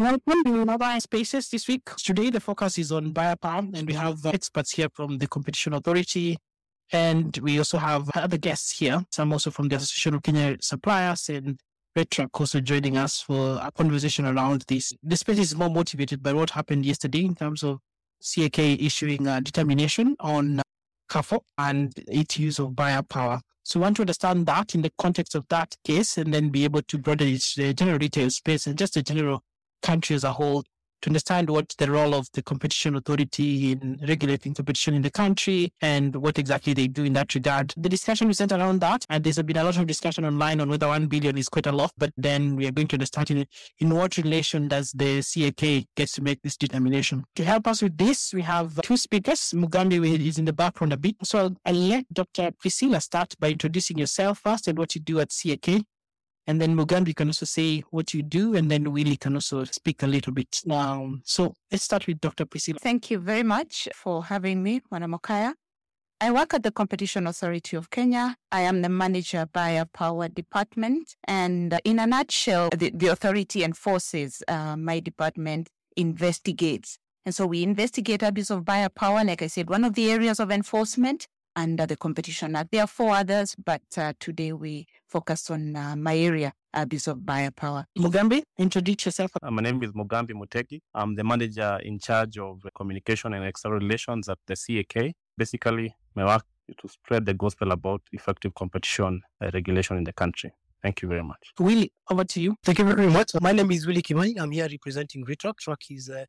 Welcome to another Spaces this week. Today, the focus is on buyer power, and we have uh, experts here from the Competition Authority. And we also have other guests here, some also from the Association of Kenya Suppliers and RETRAK also joining us for a conversation around this. The space is more motivated by what happened yesterday in terms of CAK issuing a determination on Carrefour and its use of buyer power. So we want to understand that in the context of that case and then be able to broaden it to the general retail space and just the general country as a whole to understand what the role of the competition authority in regulating competition in the country and what exactly they do in that regard. The discussion is centered around that, and there's been a lot of discussion online on whether one billion is quite a lot. But then we are going to understand in, in what relation does the CAK get to make this determination. To help us with this, we have two speakers. Mugambi is in the background a bit, so I'll let Dr. Priscilla start by introducing yourself first and what you do at CAK. And then Mugambi can also say what you do, and then Willy can also speak a little bit. Now, so let's start with Dr. Priscilla. Thank you very much for having me, Mwanamokaya. I work at the Competition Authority of Kenya. I am the manager by power department. And in a nutshell, the, the authority enforces, uh, my department investigates. And so we investigate abuse of buyer power. Like I said, one of the areas of enforcement under the Competition Act. There are four others, but uh, today we focus on uh, my area, abuse of buyer power. Mugambi, introduce yourself. Uh, my name is Mugambi Mutegi. I'm the manager in charge of communication and external relations at the CAK. Basically, my work is to spread the gospel about effective competition uh, regulation in the country. Thank you very much. Willy, over to you. Thank you very much. My name is Willy Kimani. I'm here representing RETRAK. RETRAK is a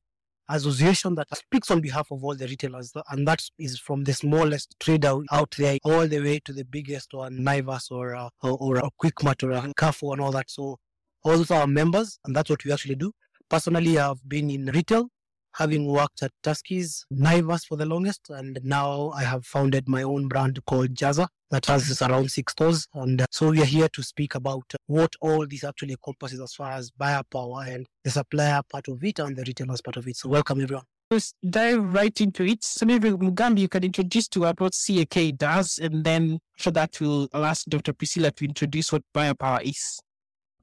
association that speaks on behalf of all the retailers, and that is from the smallest trader out there all the way to the biggest one, Naivas or uh, or, or a Quickmart or a Carrefour and all that. So all those are members, and that's what we actually do. Personally, I've been in retail, having worked at Tuskys, Naivas for the longest, and now I have founded my own brand called Jazza that has around six stores. And uh, so we are here to speak about what all this actually encompasses as far as buyer power and the supplier part of it and the retailers part of it. So welcome everyone. Let's dive right into it. So maybe Mugambi, you can introduce to us what CAK does, and then for that we'll I'll ask Dr. Priscilla to introduce what buyer power is.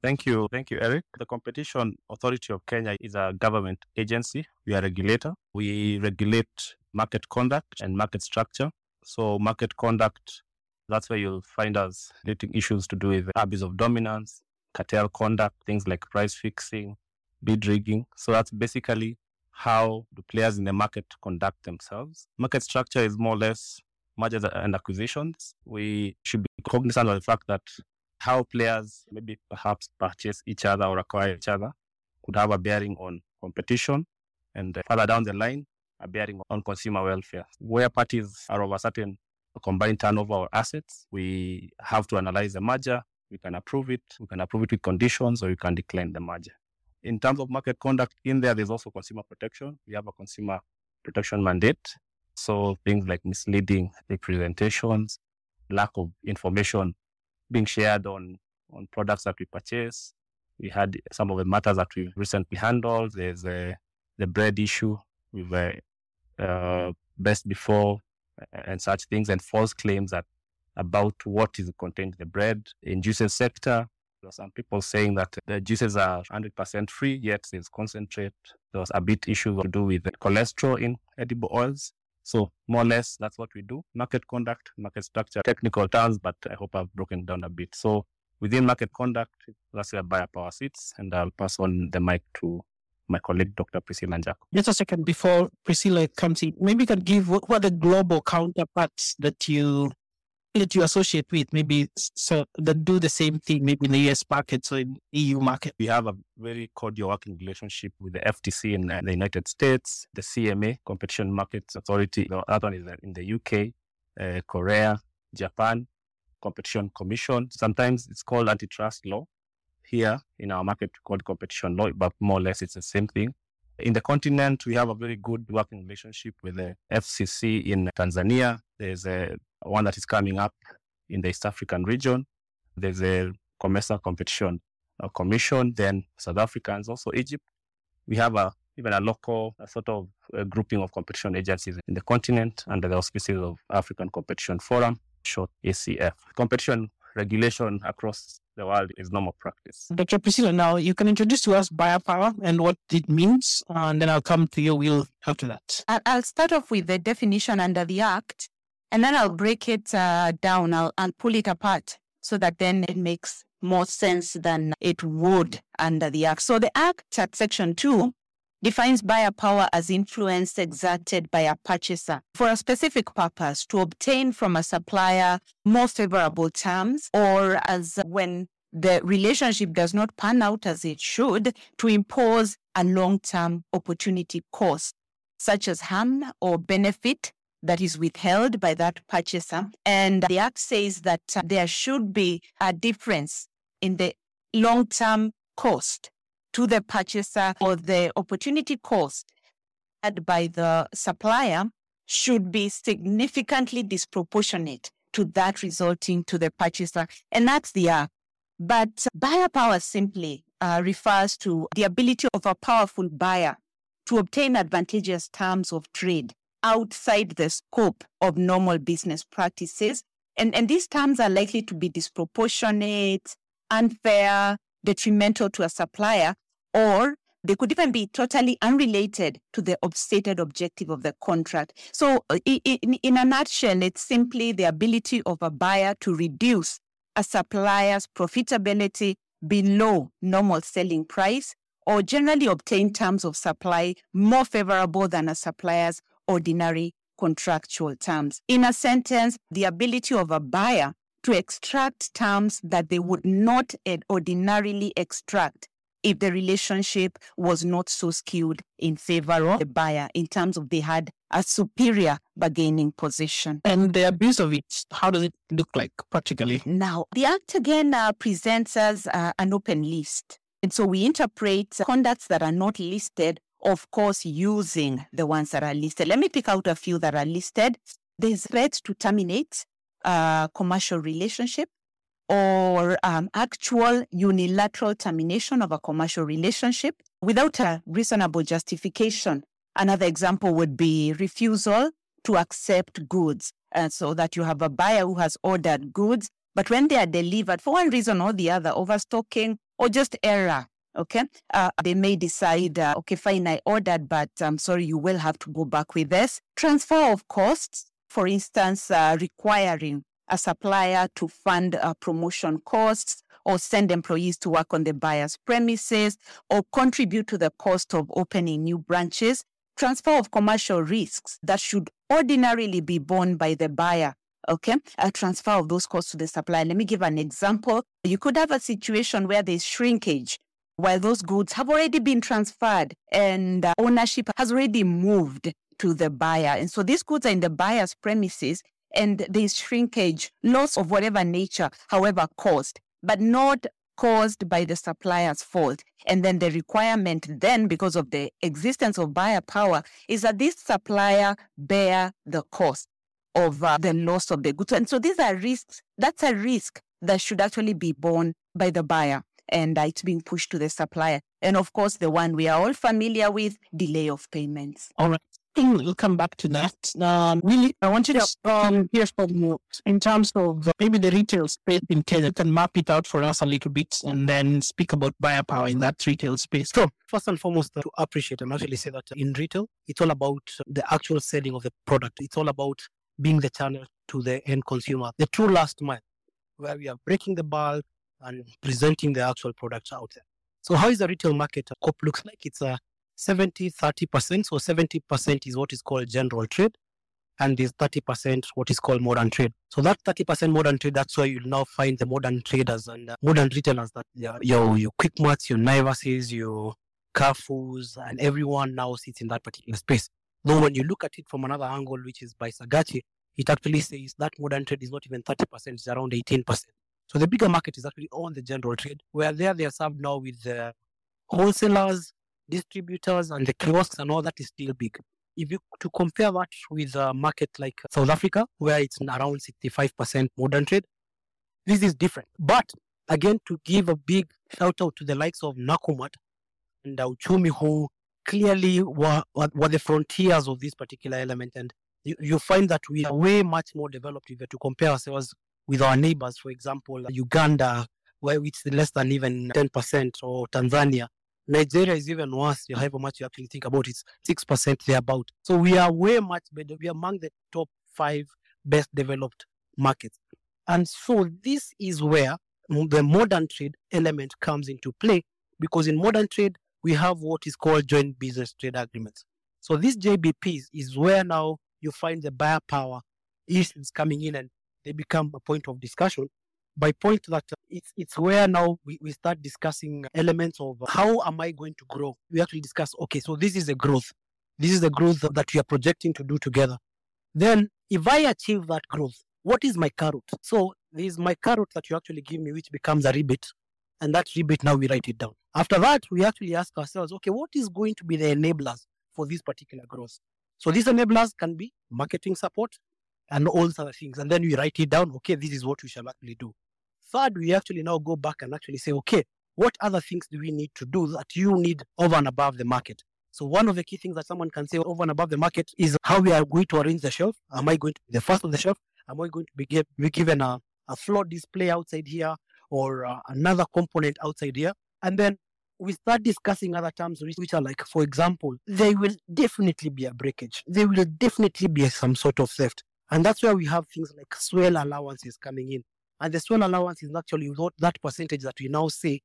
Thank you. Thank you, Eric. The Competition Authority of Kenya is a government agency. We are a regulator. We regulate market conduct and market structure. So market conduct, that's where you'll find us relating issues to do with abuse of dominance, cartel conduct, things like price fixing, bid rigging. So that's basically how the players in the market conduct themselves. Market structure is more or less mergers and acquisitions. We should be cognizant of the fact that how players maybe perhaps purchase each other or acquire each other could have a bearing on competition and further down the line, a bearing on consumer welfare. Where parties are of a certain combined turnover or assets, we have to analyze the merger. We can approve it. We can approve it with conditions or we can decline the merger. In terms of market conduct, in there, there's also consumer protection. We have a consumer protection mandate. So things like misleading representations, lack of information being shared on, on products that we purchase. We had some of the matters that we recently handled. There's a, the bread issue with uh, uh, best before and such things and false claims that about what is contained in the bread. In juices sector, there are some people saying that the juices are 100% free, yet there's concentrate. There was a bit issue to do with cholesterol in edible oils. So more or less, that's what we do. Market conduct, market structure, technical terms, but I hope I've broken down a bit. So within market conduct, that's where buyer power sits, and I'll pass on the mic to my colleague, Dr. Priscilla Njako. Just a second before Priscilla comes in, maybe you can give what, what are the global counterparts that you that you associate with, maybe so that do the same thing, maybe in the US market so in EU market. We have a very cordial working relationship with the FTC in the United States, the CMA, Competition Markets Authority. The other one is in the UK, uh, Korea, Japan, Competition Commission. Sometimes it's called antitrust law. Here in our market, called competition law, but more or less it's the same thing. In the continent, we have a very good working relationship with the FCC in Tanzania. There's a one that is coming up in the East African region. There's a COMESA competition commission, then South Africans, also Egypt. We have a even a local a sort of grouping of competition agencies in the continent under the auspices of African Competition Forum, short ACF. Competition regulation across the world is normal practice. Dr. Priscilla, now you can introduce to us buyer power and what it means, and then I'll come to your wheel after that. I'll start off with the definition under the Act, and then I'll break it uh, down. I'll, I'll pull it apart so that then it makes more sense than it would under the Act. So the Act at Section 2 defines buyer power as influence exerted by a purchaser for a specific purpose to obtain from a supplier more favorable terms or as when the relationship does not pan out as it should to impose a long-term opportunity cost such as harm or benefit that is withheld by that purchaser. And the Act says that there should be a difference in the long term cost to the purchaser or the opportunity cost had by the supplier should be significantly disproportionate to that resulting to the purchaser. And that's the Act. But buyer power simply uh, refers to the ability of a powerful buyer to obtain advantageous terms of trade outside the scope of normal business practices. And, and these terms are likely to be disproportionate, unfair, detrimental to a supplier, or they could even be totally unrelated to the stated objective of the contract. So, uh, in, in a nutshell, it's simply the ability of a buyer to reduce a supplier's profitability below normal selling price or generally obtain terms of supply more favorable than a supplier's ordinary contractual terms. In a sentence, the ability of a buyer to extract terms that they would not ordinarily extract if the relationship was not so skewed in favor of the buyer in terms of they had a superior bargaining position. And the abuse of it, how does it look like practically? Now, the Act again uh, presents us uh, an open list. And so we interpret conducts that are not listed of course, using the ones that are listed. Let me pick out a few that are listed. There's threat to terminate a commercial relationship or um, actual unilateral termination of a commercial relationship without a reasonable justification. Another example would be refusal to accept goods. And so that you have a buyer who has ordered goods, but when they are delivered for one reason or the other, overstocking or just error, okay, uh, they may decide, uh, okay, fine, I ordered, but I'm sorry, you will have to go back with this. Transfer of costs, for instance, uh, requiring a supplier to fund uh, promotion costs or send employees to work on the buyer's premises or contribute to the cost of opening new branches. Transfer of commercial risks that should ordinarily be borne by the buyer okay a transfer of those costs to the supplier let me give an example you could have a situation where there's shrinkage while those goods have already been transferred and uh, ownership has already moved to the buyer. And so these goods are in the buyer's premises and there's shrinkage, loss of whatever nature, however caused, but not caused by the supplier's fault. And then the requirement then, because of the existence of buyer power, is that this supplier bear the cost of uh, the loss of the goods. And so these are risks. That's a risk that should actually be borne by the buyer and it's being pushed to the supplier. And of course, the one we are all familiar with, delay of payments. All right. We'll come back to that. Um, really, I wanted to um, hear from you in terms of uh, maybe the retail space in Kenya. You can map it out for us a little bit and then speak about buyer power in that retail space. So, first and foremost, uh, to appreciate and actually say that in retail, it's all about the actual selling of the product. It's all about being the channel to the end consumer, the true last mile, where we are breaking the bulk, and presenting the actual products out there. So how is the retail market? COP looks like it's a 70, 30%. So 70% is what is called general trade and there's 30% what is called modern trade. So that 30% modern trade, that's where you'll now find the modern traders and uh, modern retailers that your, your, your Quick Marts, your Naivases, your Carrefours, and everyone now sits in that particular space. Though when you look at it from another angle, which is by Sagachi, it actually says that modern trade is not even 30%, it's around 18%. So the bigger market is actually on the general trade, where there they are served now with the wholesalers, distributors, and the kiosks and all that is still big. If you to compare that with a market like South Africa, where it's around 65% modern trade, this is different. But again, to give a big shout out to the likes of Nakumatt and Uchumi, who clearly were, were the frontiers of this particular element. And you, you find that we are way much more developed if we to compare ourselves with our neighbors, for example, Uganda, where it's less than even 10%, or Tanzania. Nigeria is even worse, however much you actually think about it, it's 6% thereabout. So we are way much better. We are among the top five best developed markets. And so this is where the modern trade element comes into play because in modern trade, we have what is called joint business trade agreements. So these JBPs is where now you find the buyer power issues coming in and they become a point of discussion. By point that uh, it's, it's where now we, we start discussing elements of how am I going to grow? We actually discuss, okay, so this is the growth. This is the growth that we are projecting to do together. Then if I achieve that growth, what is my carrot? So there is my carrot that you actually give me, which becomes a rebate. And that rebate, now we write it down. After that, we actually ask ourselves, okay, what is going to be the enablers for this particular growth? So these enablers can be marketing support and all these other things. And then we write it down, okay, this is what we shall actually do. Third, we actually now go back and actually say, okay, what other things do we need to do that you need over and above the market? So one of the key things that someone can say over and above the market is how we are going to arrange the shelf. Am I going to be the first on the shelf? Am I going to be, give, be given a, a floor display outside here or uh, another component outside here? And then we start discussing other terms which, which are like, for example, there will definitely be a breakage. There will definitely be some sort of theft. And that's where we have things like swell allowances coming in. And the swell allowance is actually that percentage that we now say,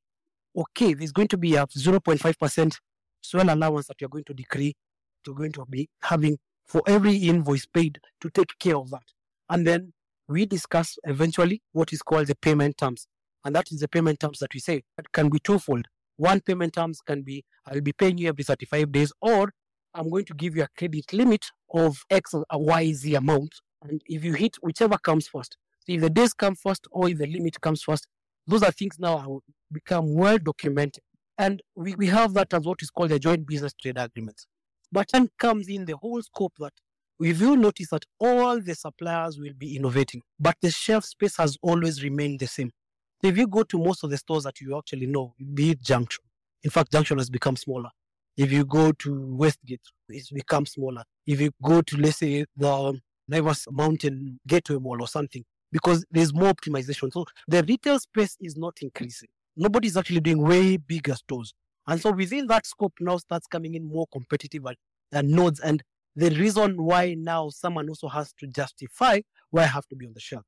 okay, there's going to be a 0.5% swell allowance that you're going to decree, you're going to be having for every invoice paid to take care of that. And then we discuss eventually what is called the payment terms. And that is the payment terms that we say that can be twofold. One payment terms can be I'll be paying you every 35 days, or I'm going to give you a credit limit of X or Y Z amount. And if you hit whichever comes first, so if the days come first or if the limit comes first, those are things now become well documented. And we, we have that as what is called the joint business trade agreements. But then comes in the whole scope that we will notice that all the suppliers will be innovating, but the shelf space has always remained the same. If you go to most of the stores that you actually know, be it Junction, in fact, Junction has become smaller. If you go to Westgate, it's become smaller. If you go to, let's say, the Naivas Mountain Gateway Mall or something, because there's more optimization. So the retail space is not increasing. Nobody's actually doing way bigger stores. And so within that scope now starts coming in more competitive and, nodes. And the reason why now someone also has to justify why I have to be on the shelf.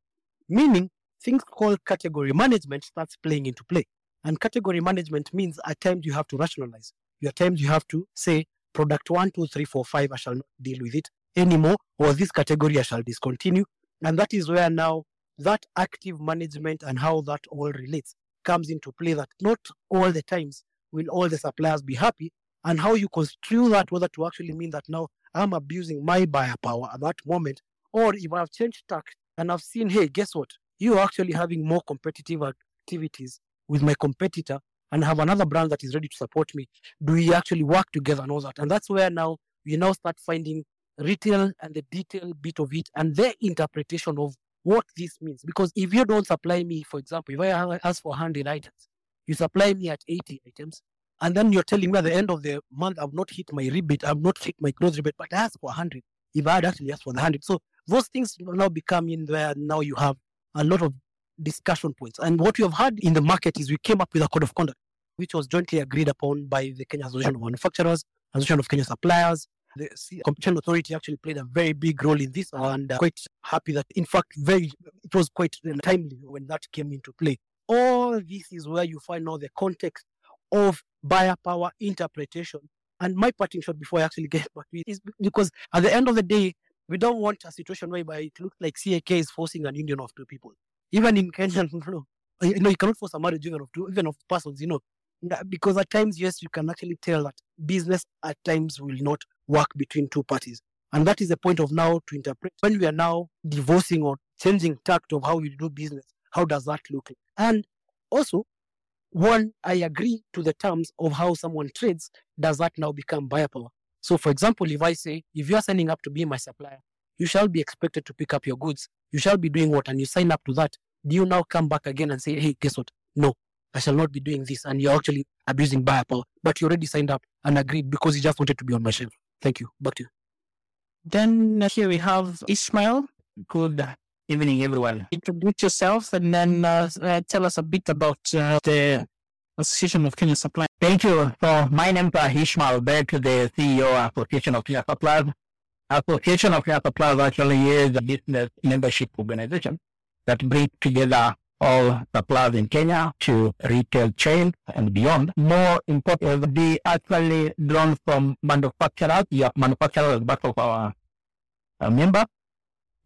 Meaning things called category management starts playing into play. And category management means at times you have to rationalize. At times you have to say product one, two, three, four, five, I shall not deal with it anymore, or this category I shall discontinue. And that is where now that active management and how that all relates comes into play that not all the times will all the suppliers be happy and how you construe that whether to actually mean that now I'm abusing my buyer power at that moment or if I've changed tack and I've seen hey guess what? You're actually having more competitive activities with my competitor and have another brand that is ready to support me. Do we actually work together and all that? And that's where now we now start finding retail and the detail bit of it and their interpretation of what this means. Because if you don't supply me, for example, if I ask for 100 items, you supply me at 80 items, and then you're telling me at the end of the month, I've not hit my rebate, I've not hit my close rebate, but I asked for 100. If I had actually asked for the 100. So those things now become in where now you have a lot of discussion points. And what we have had in the market is we came up with a code of conduct, which was jointly agreed upon by the Kenya Association of Manufacturers, Association of Kenya Suppliers, the competition authority actually played a very big role in this and uh, quite happy that in fact very it was quite timely when that came into play. All this is where you find now the context of buyer power interpretation. And my parting shot before i actually get back to it is because at the end of the day we don't want a situation whereby it looks like CAK is forcing an union of two people. Even in Kenya, know, you know, you cannot force a marriage even of two, even of persons, you know, because at times, yes, you can actually tell that business at times will not work between two parties. And that is the point of now to interpret when we are now divorcing or changing tact of how we do business, how does that look? And also, one, I agree to the terms of how someone trades, does that now become buyer power? So, for example, if I say, if you are signing up to be my supplier, you shall be expected to pick up your goods. You shall be doing what? And you sign up to that. Do you now come back again and say, hey, guess what? No, I shall not be doing this. And you're actually abusing buyer power. But you already signed up and agreed because you just wanted to be on my shelf. Thank you. Back to you. Then here we have Ishmail. Good evening, everyone. Introduce yourself and then uh, uh, tell us a bit about uh, the Association of Kenya Supply. Thank you. So my name is Ishmail Bett, the CEO of Association of Kenya Suppliers. Association of Kenya Suppliers actually is a business membership organization that brings together all suppliers in Kenya to retail chain and beyond. More important, they actually drawn from manufacturers. Have manufacturers part of our, our member.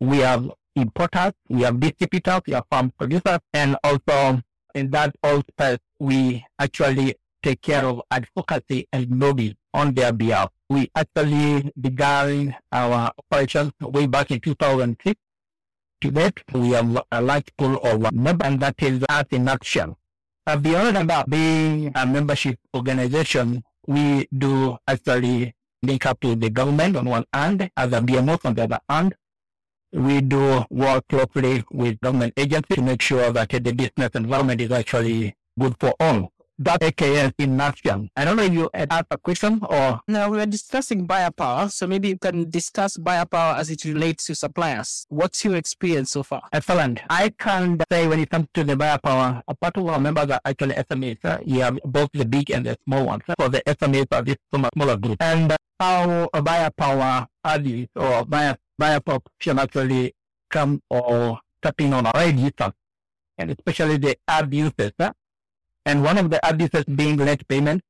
We have importers, we have distributors, we have farm producers, and also in that all we actually take care of advocacy and lobby on their behalf. We actually began our operations way back in 2006 to date, we have a large pool of members, and that is us in action. Uh, beyond about being a membership organization, we do actually link up to the government on one hand, as a BMO on the other hand. We do work closely with government agencies to make sure that the business environment is actually good for all. That AKS in nutshell. I don't know if you had a question or. Now, we are discussing buyer power, so maybe you can discuss buyer power as it relates to suppliers. What's your experience so far? Excellent. I can say when it comes to the buyer power, a part of our members are actually SMEs. Uh, you have both the big and the small ones. For the SMEs are this smaller group. And how a buyer power or buyer, buyer power can actually come or tapping on a register, and especially the abuses. Uh, and one of the abuses being late payment.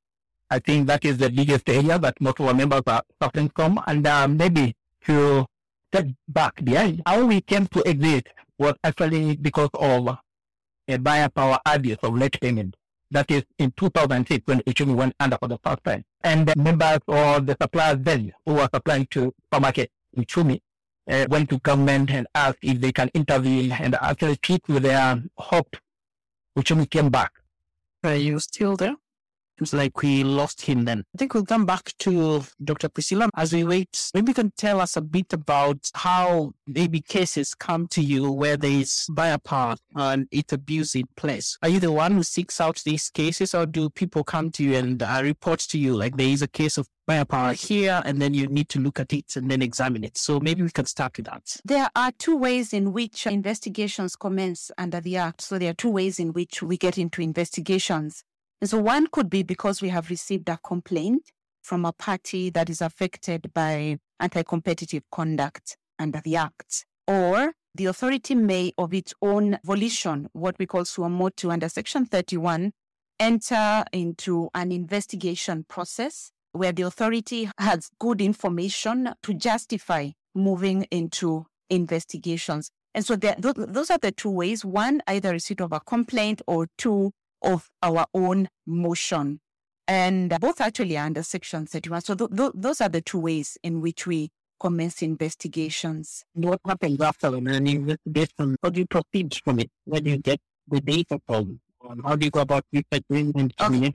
I think that is the biggest area that most of our members are suffering from. And uh, maybe to step back behind, how we came to exist was actually because of a buyer power abuse of late payment. That is in 2006 when Uchumi went under for the first time. And the members or the suppliers then who were supplying to supermarket Uchumi uh, went to government and asked if they can intervene and actually treat with their hope. Uchumi came back are you still there? Seems like we lost him then. I think we'll come back to Dr. Priscilla as we wait. Maybe you can tell us a bit about how maybe cases come to you where there is buyer power and it abuse in place. Are you the one who seeks out these cases or do people come to you and uh, report to you like there is a case of buyer power here and then you need to look at it and then examine it. So maybe we can start with that. There are two ways in which investigations commence under the Act. So there are two ways in which we get into investigations. And so one could be because we have received a complaint from a party that is affected by anti-competitive conduct under the Act. Or the authority may, of its own volition, what we call suo motu under Section 31, enter into an investigation process where the authority has good information to justify moving into investigations. And so there, those are the two ways. One, either receipt of a complaint, or two, of our own motion. And both actually are under Section 31. So th- th- those are the two ways in which we commence investigations. What happens after an investigation? How do you proceed from it? Where do you get the data from? How do you go about researching and okay.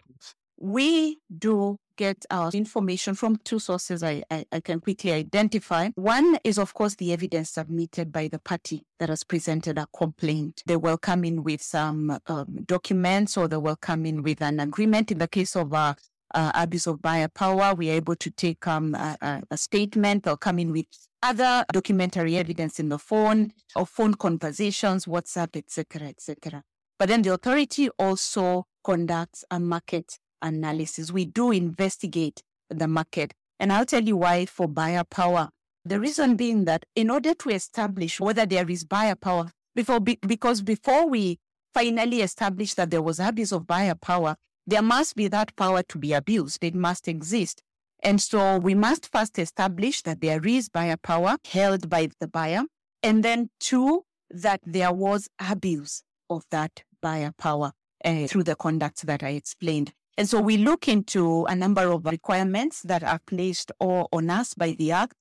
We do get our information from two sources I, I, I, can quickly identify. One is, of course, the evidence submitted by the party that has presented a complaint. They will come in with some um, documents or they will come in with an agreement. In the case of uh, uh, abuse of buyer power, we are able to take um, a, a statement. They'll come in with other documentary evidence in the phone or phone conversations, WhatsApp, etc., etc. But then the authority also conducts a market analysis. We do investigate the market. And I'll tell you why for buyer power. The reason being that in order to establish whether there is buyer power, before because before we finally establish that there was abuse of buyer power, there must be that power to be abused. It must exist. And so we must first establish that there is buyer power held by the buyer. And then two, that there was abuse of that buyer power uh, through the conduct that I explained. And so we look into a number of requirements that are placed or on us by the Act.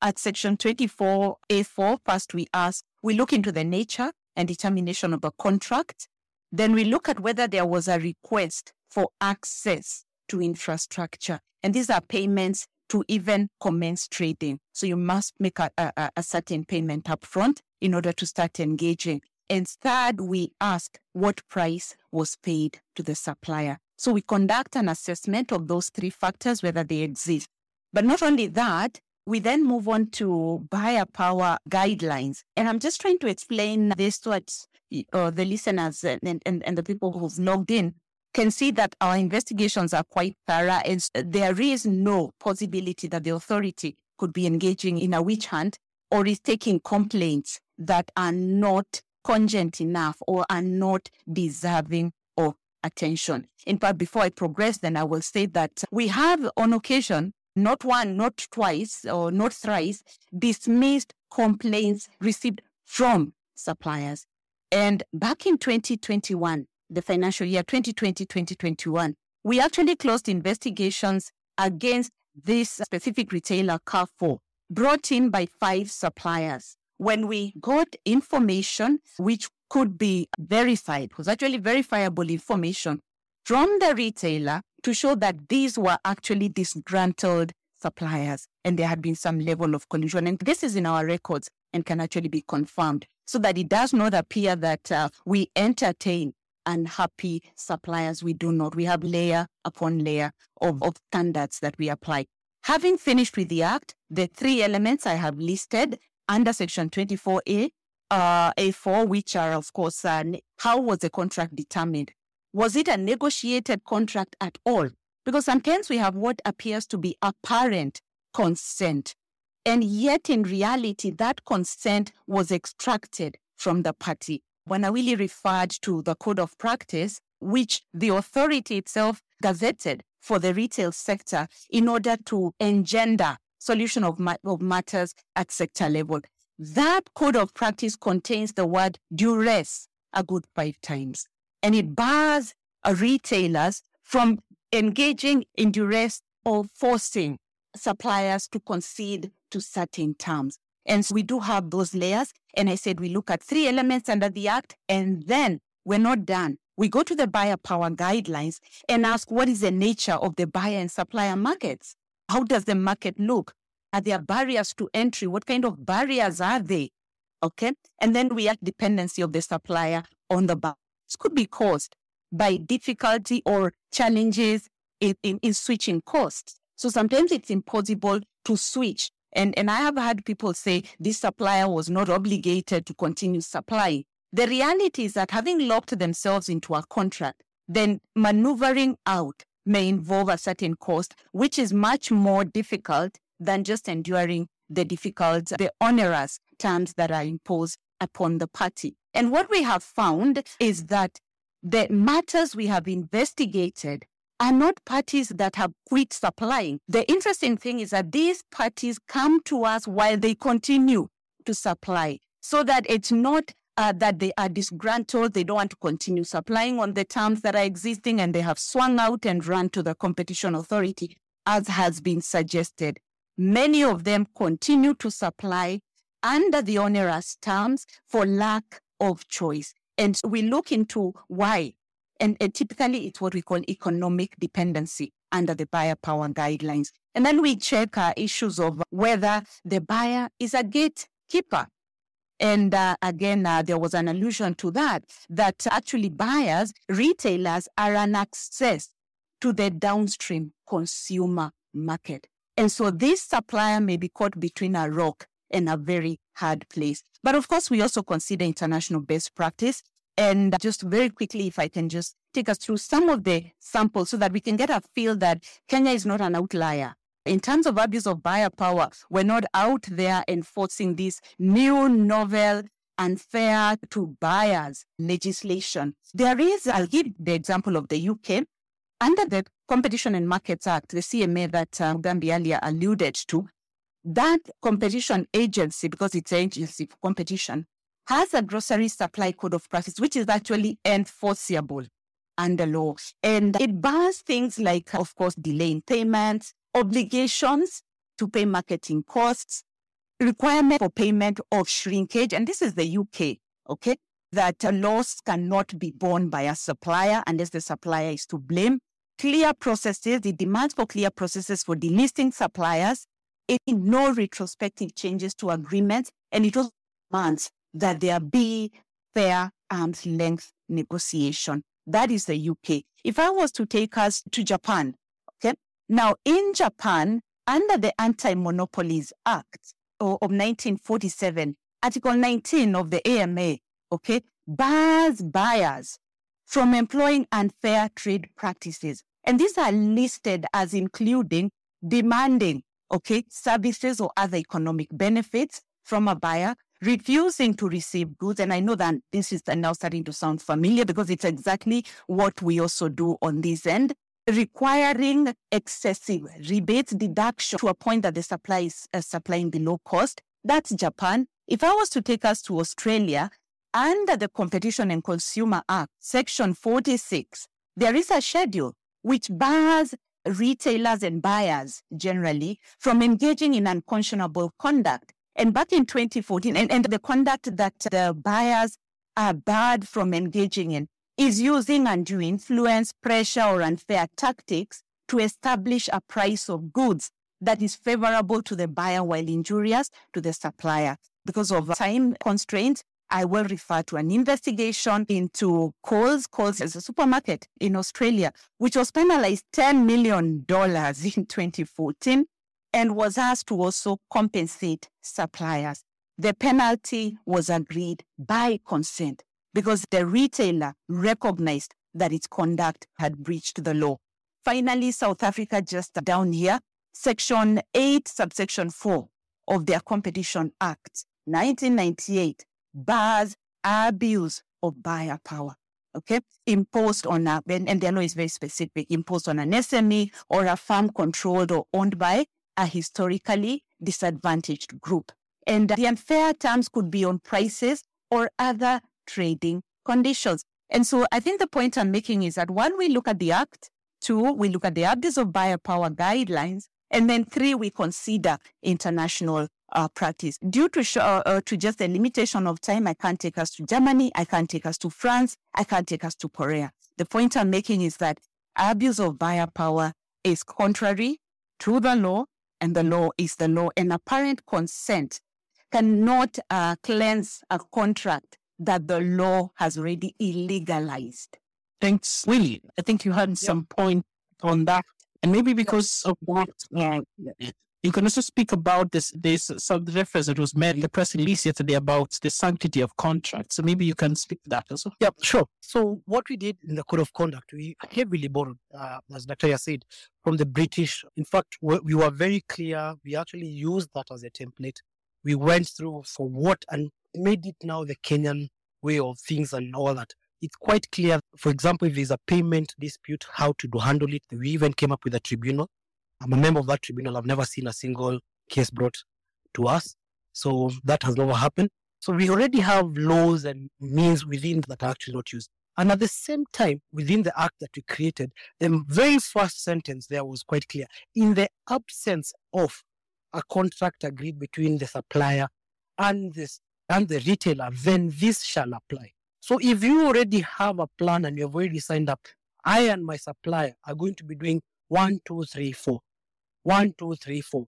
At Section 24A4, first we ask, we look into the nature and determination of a contract. Then we look at whether there was a request for access to infrastructure. And these are payments to even commence trading. So you must make a, a, a certain payment upfront in order to start engaging. And third, we ask what price was paid to the supplier. So we conduct an assessment of those three factors, whether they exist. But not only that, We then move on to buyer power guidelines. And I'm just trying to explain this to uh, the listeners and, and, and the people who've logged in can see that our investigations are quite thorough and there is no possibility that the authority could be engaging in a witch hunt or is taking complaints that are not cogent enough or are not deserving attention. In fact, before I progress, then I will say that we have on occasion, not one, not twice, or not thrice, dismissed complaints received from suppliers. And back in 2021, the financial year 2020-2021, we actually closed investigations against this specific retailer, Carrefour, brought in by five suppliers. When we got information which could be verified, was actually verifiable information from the retailer to show that these were actually disgruntled suppliers and there had been some level of collusion. And this is in our records and can actually be confirmed so that it does not appear that uh, we entertain unhappy suppliers. We do not. We have layer upon layer of, of standards that we apply. Having finished with the Act, the three elements I have listed under Section 24A, uh, A4, which are, of course, uh, how was the contract determined? Was it a negotiated contract at all? Because sometimes we have what appears to be apparent consent. And yet, in reality, that consent was extracted from the party. When I Wanawili referred to the code of practice, which the authority itself gazetted for the retail sector in order to engender solution of, ma- of matters at sector level. That code of practice contains the word duress a good five times, and it bars retailers from engaging in duress or forcing suppliers to concede to certain terms. And so we do have those layers. And I said we look at three elements under the Act, and then we're not done. We go to the buyer power guidelines and ask what is the nature of the buyer and supplier markets? How does the market look? Are there barriers to entry? What kind of barriers are they? Okay. And then we add dependency of the supplier on the buyer. This could be caused by difficulty or challenges in, in, in switching costs. So sometimes it's impossible to switch and, and I have had people say this supplier was not obligated to continue supplying. The reality is that having locked themselves into a contract, then maneuvering out may involve a certain cost, which is much more difficult than just enduring the difficult, the onerous terms that are imposed upon the party. And what we have found is that the matters we have investigated are not parties that have quit supplying. The interesting thing is that these parties come to us while they continue to supply, so that it's not uh, that they are disgruntled, they don't want to continue supplying on the terms that are existing, and they have swung out and run to the competition authority, as has been suggested. Many of them continue to supply under the onerous terms for lack of choice. And we look into why and, and typically, it's what we call economic dependency under the buyer power guidelines. And then we check uh, issues of whether the buyer is a gatekeeper. And uh, again, uh, there was an allusion to that, that actually buyers, retailers are an access to the downstream consumer market. And so this supplier may be caught between a rock and a very hard place. But of course, we also consider international best practice and just very quickly, if I can just take us through some of the samples so that we can get a feel that Kenya is not an outlier. In terms of abuse of buyer power, we're not out there enforcing this new, novel, unfair to buyers legislation. There is, I'll give the example of the UK. Under the Competition and Markets Act, the CMA that uh, Gambi earlier alluded to, that competition agency, because it's an agency for competition, has a grocery supply code of practice, which is actually enforceable under law. And it bars things like, of course, delaying payments, obligations to pay marketing costs, requirement for payment of shrinkage. And this is the UK, okay? That a loss cannot be borne by a supplier unless the supplier is to blame. Clear processes, the demands for clear processes for delisting suppliers, it no retrospective changes to agreements, and it also demands that there be fair arm's length negotiation. That is the UK. If I was to take us to Japan, okay, now in Japan, under the Anti Monopolies Act of 1947, Article 19 of the AMA, okay, bars buyers from employing unfair trade practices. And these are listed as including demanding, okay, services or other economic benefits from a buyer, refusing to receive goods. And I know that this is now starting to sound familiar because it's exactly what we also do on this end requiring excessive rebates deduction to a point that the supply is uh, supplying below cost. That's Japan. If I was to take us to Australia, under the Competition and Consumer Act, Section 46, there is a schedule which bars retailers and buyers generally from engaging in unconscionable conduct. And back in 2014, and, and the conduct that the buyers are barred from engaging in is using undue influence, pressure, or unfair tactics to establish a price of goods that is favorable to the buyer while injurious to the supplier. Because of time constraints, I will refer to an investigation into Coles. Coles is a supermarket in Australia, which was penalized $10 million in 2014 and was asked to also compensate suppliers. The penalty was agreed by consent because the retailer recognized that its conduct had breached the law. Finally, South Africa, just down here, Section 8, subsection 4 of their Competition Act, 1998, bars abuse of buyer power. Okay, imposed on a, and, and the law is very specific, imposed on an SME or a firm controlled or owned by a historically disadvantaged group. And the unfair terms could be on prices or other trading conditions. And so I think the point I'm making is that one, we look at the Act, two, we look at the abuse of buyer power guidelines, and then three, we consider international uh, practice. Due to, sh- uh, uh, to just the limitation of time, I can't take us to Germany, I can't take us to France, I can't take us to Korea. The point I'm making is that abuse of buyer power is contrary to the law, and the law is the law, and apparent consent cannot uh, cleanse a contract that the law has already illegalized. Thanks, Willy. I think you had some point on that. And maybe because of that, uh, you can also speak about this. There's some reference that was made in the press release yesterday about the sanctity of contracts. So maybe you can speak to that also. Yeah, sure. So what we did in the code of conduct, we heavily borrowed, uh, as Dr. said, from the British. In fact, we were very clear. We actually used that as a template. We went through for what and made it now the Kenyan way of things and all that. It's quite clear, for example, if there's a payment dispute, how to handle it. We even came up with a tribunal. I'm a member of that tribunal. I've never seen a single case brought to us. So that has never happened. So we already have laws and means within that are actually not used. And at the same time, within the act that we created, the very first sentence there was quite clear. In the absence of a contract agreed between the supplier and this and the retailer, then this shall apply. So if you already have a plan and you have already signed up, I and my supplier are going to be doing one, two, three, four. One, two, three, four.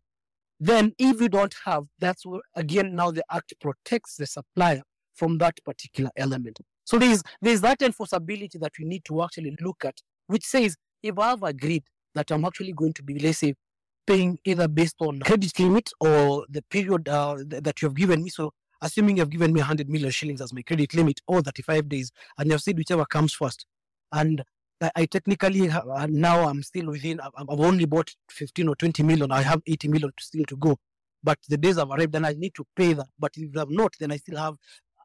Then if you don't have, that's where again now the act protects the supplier from that particular element. So there's there's that enforceability that we need to actually look at, which says if I've agreed that I'm actually going to be, let's say, paying either based on credit limit or the period uh, th- that you have given me. So assuming you've given me 100 million shillings as my credit limit or 35 days, and you've said whichever comes first. And I, technically ha- uh, now I'm still within, I've, I've only bought 15 or 20 million. I have 80 million still to go. But the days have arrived and I need to pay that. But if I've not, then I still have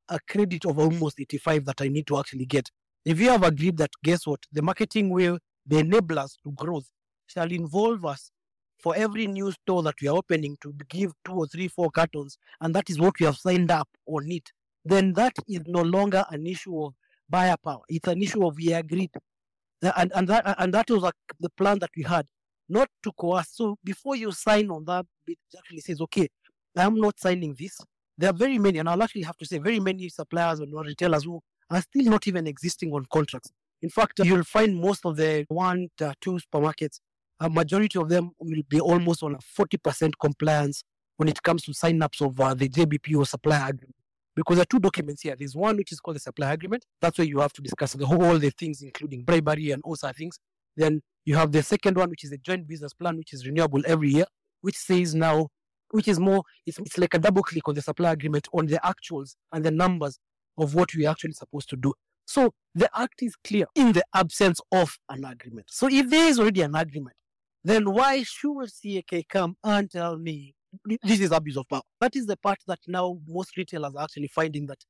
a credit of almost 85 that I need to actually get. If you have agreed that, guess what? The marketing will, the enablers to growth shall involve us for every new store that we are opening to give two or three, four cartons, and that is what we have signed up on it, then that is no longer an issue of buyer power. It's an issue of we agreed. And, and, that, and that was like the plan that we had, not to coerce. So before you sign on that, it actually says, okay, I'm not signing this. There are very many, and I'll actually have to say, very many suppliers and retailers who are still not even existing on contracts. In fact, you'll find most of the one, two supermarkets a majority of them will be almost on a 40% compliance when it comes to sign-ups of uh, the JBP or supply agreement. Because there are two documents here. There's one which is called the supply agreement. That's where you have to discuss the whole all the things, including bribery and also things. Then you have the second one, which is a joint business plan, which is renewable every year, which says now, which is more, it's, it's like a double click on the supply agreement on the actuals and the numbers of what we're actually supposed to do. So the act is clear in the absence of an agreement. So if there is already an agreement, then why should CAK come and tell me this is abuse of power? That is the part that now most retailers are actually finding that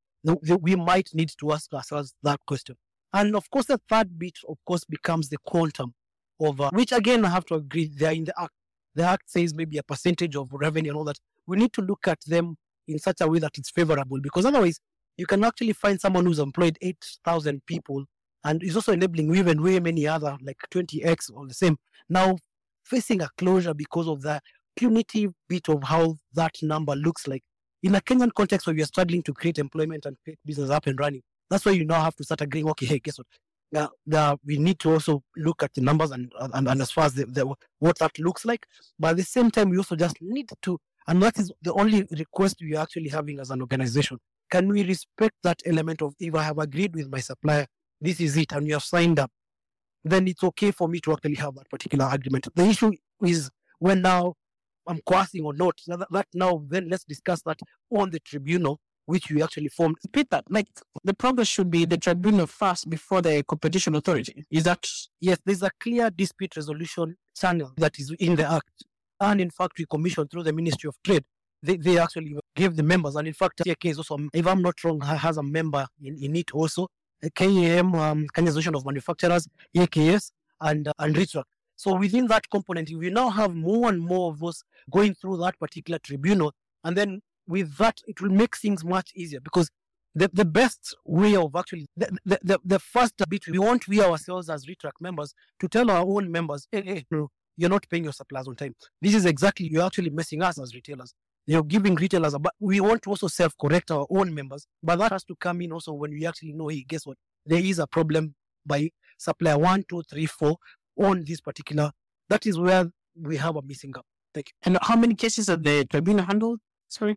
we might need to ask ourselves that question. And of course, the third bit, of course, becomes the quantum of, uh, which again, I have to agree, they are in the act. The act says maybe a percentage of revenue and all that. We need to look at them in such a way that it's favorable because otherwise, you can actually find someone who's employed 8,000 people and is also enabling even way many other, like 20x or the same, now facing a closure because of the punitive bit of how that number looks like. In a Kenyan context where we are struggling to create employment and create business up and running, that's why you now have to start agreeing, okay, hey, guess what? Now, now we need to also look at the numbers and, and, and as far as the, the, what that looks like. But at the same time, we also just need to, and that is the only request we are actually having as an organization. Can we respect that element of if I have agreed with my supplier, this is it, and you have signed up, then it's okay for me to actually have that particular agreement. The issue is when now I'm coercing or not. That, that now, then let's discuss that on the tribunal which we actually formed. Peter, like the progress should be the tribunal first before the competition authority. Is that? Yes, there's a clear dispute resolution channel that is in the Act. And in fact, we commissioned through the Ministry of Trade. They, they actually gave the members. And in fact, CAK is also, if I'm not wrong, has a member in, in it also. KAM, um, Kenya Association of Manufacturers, AKS, and, uh, and RETRAK. So within that component, we now have more and more of us going through that particular tribunal. And then with that, it will make things much easier because the, the best way of actually, the, the, the, the first bit, we want we ourselves as RETRAK members to tell our own members, hey, hey, you're not paying your suppliers on time. This is exactly, you're actually messing us as retailers. You're giving retailers, but we want to also self correct our own members. But that has to come in also when we actually know, hey, guess what? There is a problem by supplier one, two, three, four on this particular. That is where we have a missing gap. Thank you. And how many cases have the tribunal handled? Sorry.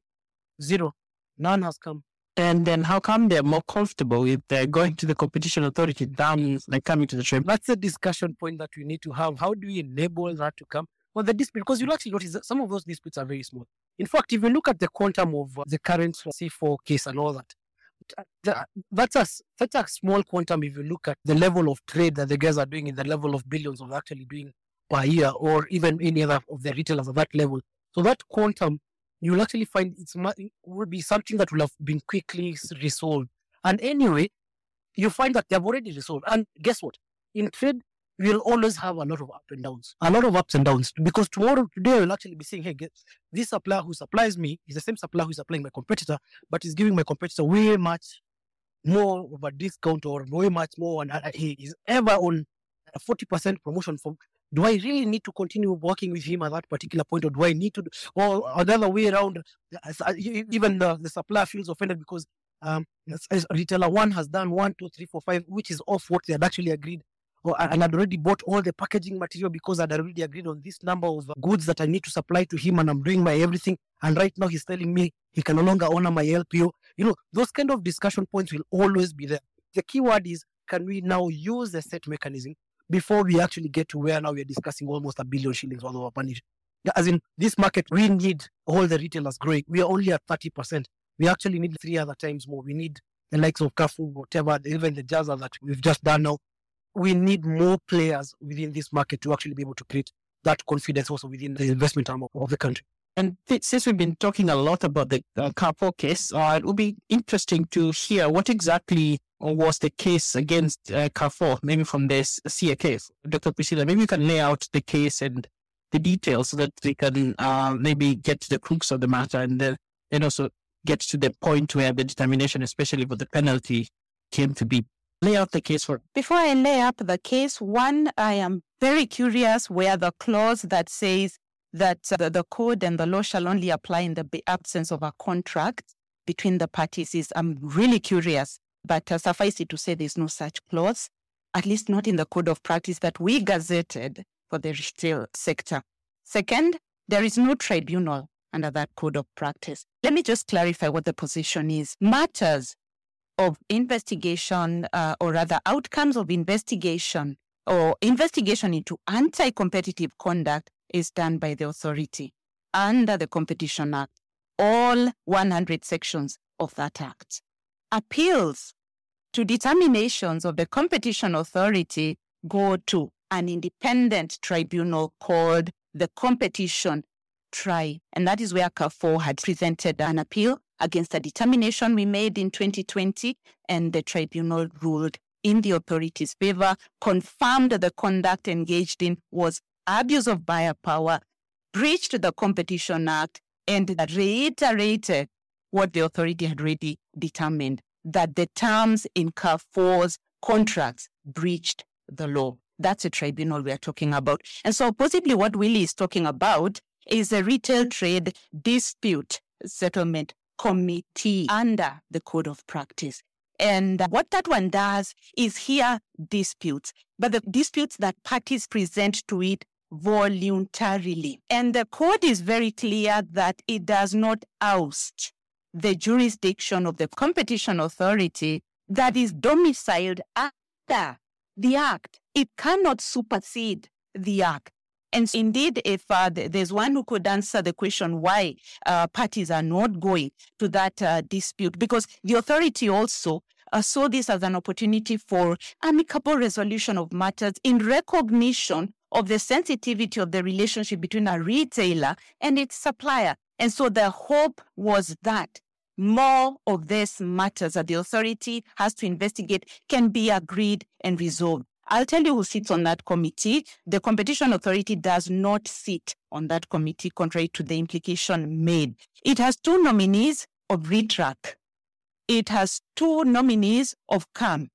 Zero. None has come. And then how come they're more comfortable if they're going to the competition authority than like coming to the trip? That's a discussion point that we need to have. How do we enable that to come? Well, the dispute, because you'll actually notice that some of those disputes are very small. In fact, if you look at the quantum of the current C4 case and all that, Uh, that's a, such a small quantum if you look at the level of trade that the guys are doing in the level of billions of actually doing per year or even any other of the retailers at that level. So that quantum you'll actually find it's it will be something that will have been quickly resolved. And anyway, you find that they've already resolved. And guess what? In trade, we'll always have a lot of up and downs, a lot of ups and downs. Because tomorrow, today, we'll actually be saying, hey, this supplier who supplies me is the same supplier who's supplying my competitor, but is giving my competitor way much more of a discount or way much more. And he is ever on a 40% promotion for do I really need to continue working with him at that particular point, or do I need to, or another way around? Even the, the supplier feels offended because um, retailer one has done one, two, three, four, five, which is off what they had actually agreed. Oh, or, and I'd already bought all the packaging material because I'd already agreed on this number of uh, goods that I need to supply to him, and I'm doing my everything. And right now he's telling me he can no longer honor my LPO. You know, those kind of discussion points will always be there. The key word is can we now use the set mechanism before we actually get to where now we're discussing almost a billion shillings worth of our punish. As in this market, we need all the retailers growing. We are only at 30%. We actually need three other times more. We need the likes of Carrefour, whatever, even the Jazza that we've just done now. We need more players within this market to actually be able to create that confidence also within the investment arm of, the country. And since we've been talking a lot about the uh, Carrefour case, uh, it would be interesting to hear what exactly was the case against uh, Carrefour, maybe from this CAK. Dr. Priscilla, maybe you can lay out the case and the details so that we can uh, maybe get to the crux of the matter and then and also get to the point where the determination, especially for the penalty, came to be. Lay out the case for. Before I lay up the case, one, I am very curious where the clause that says that uh, the, the code and the law shall only apply in the absence of a contract between the parties is. I'm really curious but uh, suffice it to say, there's no such clause, at least not in the code of practice that we gazetted for the retail sector. Second, there is no tribunal under that code of practice. Let me just clarify what the position is. Matters of investigation, uh, or rather outcomes of investigation or investigation into anti competitive conduct is done by the authority. under the Competition Act, all 100 sections of that act. Appeals to determinations of the competition authority go to an independent tribunal called the Competition Tri. And that is where Carrefour had presented an appeal against a determination we made in 2020, and the tribunal ruled in the authority's favor, confirmed the conduct engaged in was abuse of buyer power, breached the Competition Act, and reiterated what the authority had already determined that the terms in Carrefour's contracts breached the law. That's a tribunal we are talking about. And so, possibly, what Willy is talking about is a retail trade dispute settlement committee under the code of practice. And what that one does is hear disputes, but the disputes that parties present to it voluntarily. And the code is very clear that it does not oust the jurisdiction of the competition authority that is domiciled under the act. It cannot supersede the act. And indeed, if uh, there's one who could answer the question why uh, parties are not going to that uh, dispute, because the authority also uh, saw this as an opportunity for amicable resolution of matters in recognition of the sensitivity of the relationship between a retailer and its supplier. And so the hope was that more of these matters that the authority has to investigate can be agreed and resolved. I'll tell you who sits on that committee. The Competition Authority does not sit on that committee, contrary to the implication made. It has two nominees of RETRAK. It has two nominees of KAM.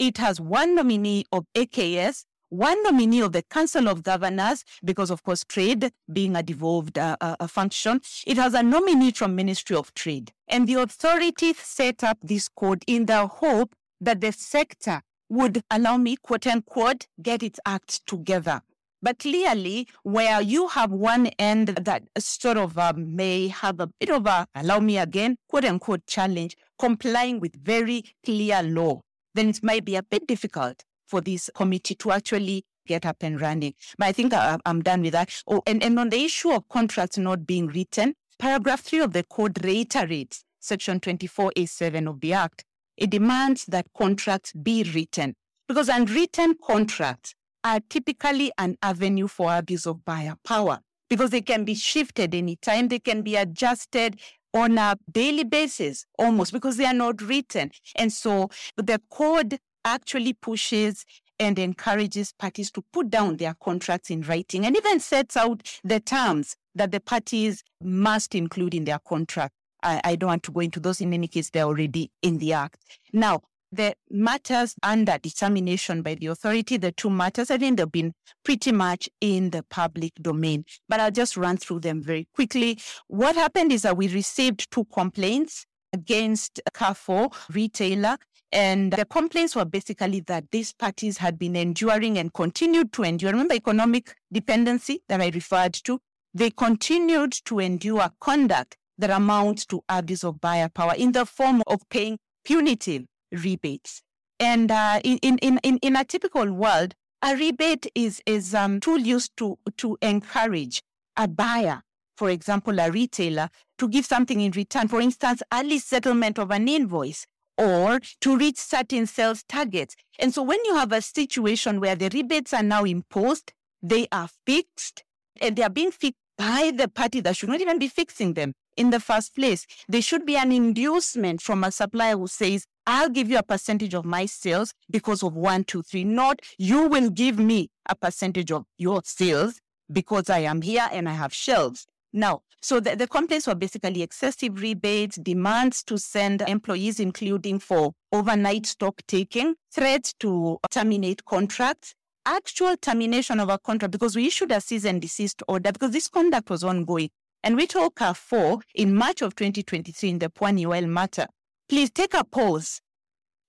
It has one nominee of AKS, one nominee of the Council of Governors, because of course trade being a devolved uh, uh, function. It has a nominee from Ministry of Trade. And the authorities set up this code in the hope that the sector would allow me, quote unquote, get its act together. But clearly, where you have one end that sort of uh, may have a bit of a, allow me again, quote unquote, challenge, complying with very clear law, then it might be a bit difficult for this committee to actually get up and running. But I think I, am done with that. Oh, and, and on the issue of contracts not being written, paragraph 3 of the code reiterates section 24A7 of the Act it demands that contracts be written because unwritten contracts are typically an avenue for abuse of buyer power because they can be shifted anytime, they can be adjusted on a daily basis almost because they are not written. And so the code actually pushes and encourages parties to put down their contracts in writing and even sets out the terms that the parties must include in their contract. I, I don't want to go into those. In any case, they're already in the act. Now, the matters under determination by the authority, the two matters, I think they've been pretty much in the public domain, but I'll just run through them very quickly. What happened is that we received two complaints against Carrefour retailer. And the complaints were basically that these parties had been enduring and continued to endure. Remember economic dependency that I referred to? They continued to endure conduct that amount to abuse of buyer power in the form of paying punitive rebates. And uh, in, in, in, in a typical world, a rebate is, is um, tool used to, to encourage a buyer, for example, a retailer, to give something in return. For instance, early settlement of an invoice or to reach certain sales targets. And so when you have a situation where the rebates are now imposed, they are fixed, and they are being fixed by the party that should not even be fixing them in the first place. There should be an inducement from a supplier who says, I'll give you a percentage of my sales because of one, two, three. Not you will give me a percentage of your sales because I am here and I have shelves. Now, so the, the complaints were basically excessive rebates, demands to send employees, including for overnight stock taking, threats to terminate contracts, actual termination of a contract because we issued a cease and desist order because this conduct was ongoing. And we told Carrefour in March of 2023 in the Pwani Oil matter, please take a pause.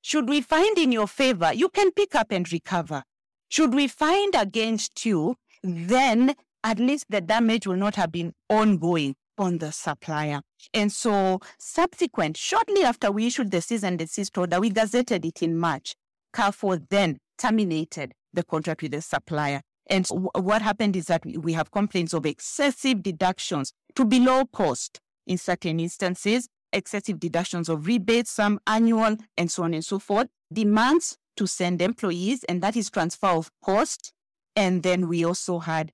Should we find in your favor, you can pick up and recover. Should we find against you, then at least the damage will not have been ongoing on the supplier. And so, subsequent, shortly after we issued the cease and desist order, we gazetted it in March. Carrefour then terminated the contract with the supplier. And w- what happened is that we have complaints of excessive deductions to below cost in certain instances, excessive deductions of rebates, some annual, and so on and so forth, demands to send employees, and that is transfer of cost. And then we also had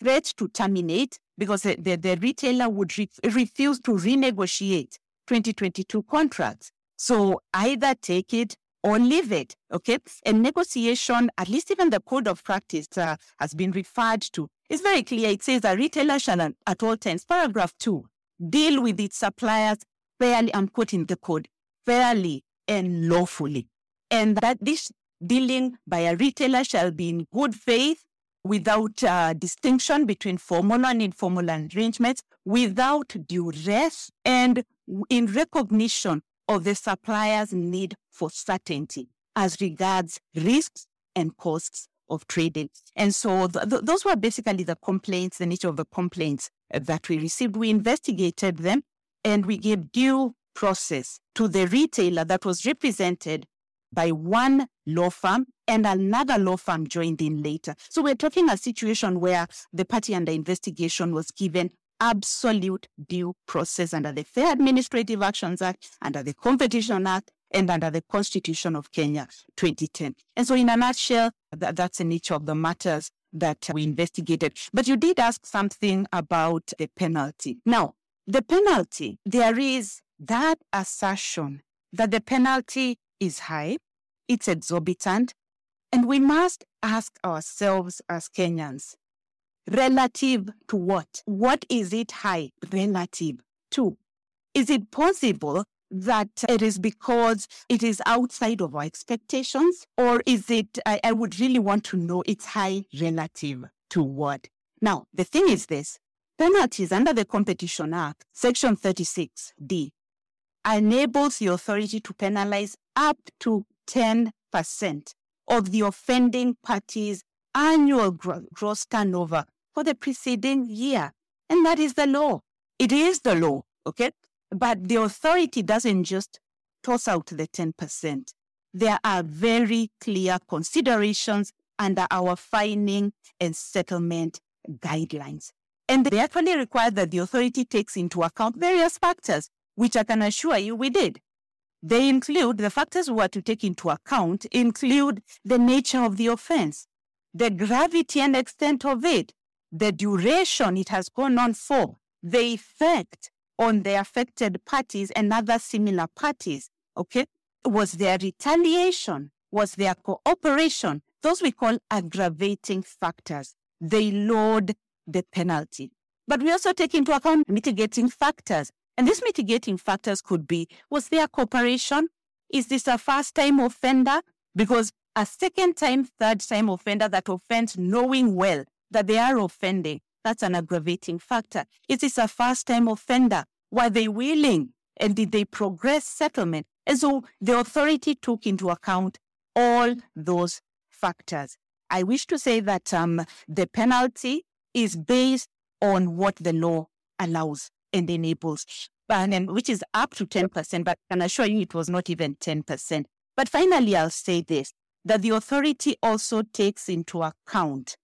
threats to terminate because the, the, the retailer would re- refuse to renegotiate 2022 contracts. So either take it or leave it. Okay. And negotiation, at least even the code of practice uh, has been referred to. It's very clear. It says a retailer shall at all times, paragraph two, deal with its suppliers fairly, I'm quoting the code, fairly and lawfully. And that this dealing by a retailer shall be in good faith without uh, distinction between formal and informal arrangements, without duress, and in recognition of the supplier's need for certainty as regards risks and costs of trading. And so th- th- those were basically the complaints, the nature of the complaints that we received. We investigated them and we gave due process to the retailer that was represented by one law firm and another law firm joined in later. So we're talking a situation where the party under investigation was given absolute due process under the Fair Administrative Actions Act, under the Competition Act, and under the Constitution of Kenya 2010. And so, in a nutshell, that, that's the nature of the matters that we investigated. But you did ask something about the penalty. Now, the penalty, there is that assertion that the penalty is high, it's exorbitant, and we must ask ourselves as Kenyans relative to what? What is it high relative to? Is it possible that it is because it is outside of our expectations? Or is it, I, I would really want to know it's high relative to what? Now, the thing is this penalties under the Competition Act, Section 36D, enables the authority to penalize up to 10% of the offending party's annual gross turnover for the preceding year. And that is the law. It is the law, okay? But the authority doesn't just toss out the 10%. There are very clear considerations under our fining and settlement guidelines. And they actually require that the authority takes into account various factors, which I can assure you we did. They include the factors we are to take into account include the nature of the offense, the gravity and extent of it, the duration it has gone on for, the effect on the affected parties and other similar parties. Okay. Was there retaliation? Was there cooperation? Those we call aggravating factors. They load the penalty. But we also take into account mitigating factors. And these mitigating factors could be was there cooperation? Is this a first time offender? Because a second time, third time offender that offends knowing well that they are offending, that's an aggravating factor. Is this a first time offender? Were they willing? And did they progress settlement? And so the authority took into account all those factors. I wish to say that um, the penalty is based on what the law allows and enables, and, which is up to 10%, but I can assure you it was not even 10%. But finally, I'll say this that the authority also takes into account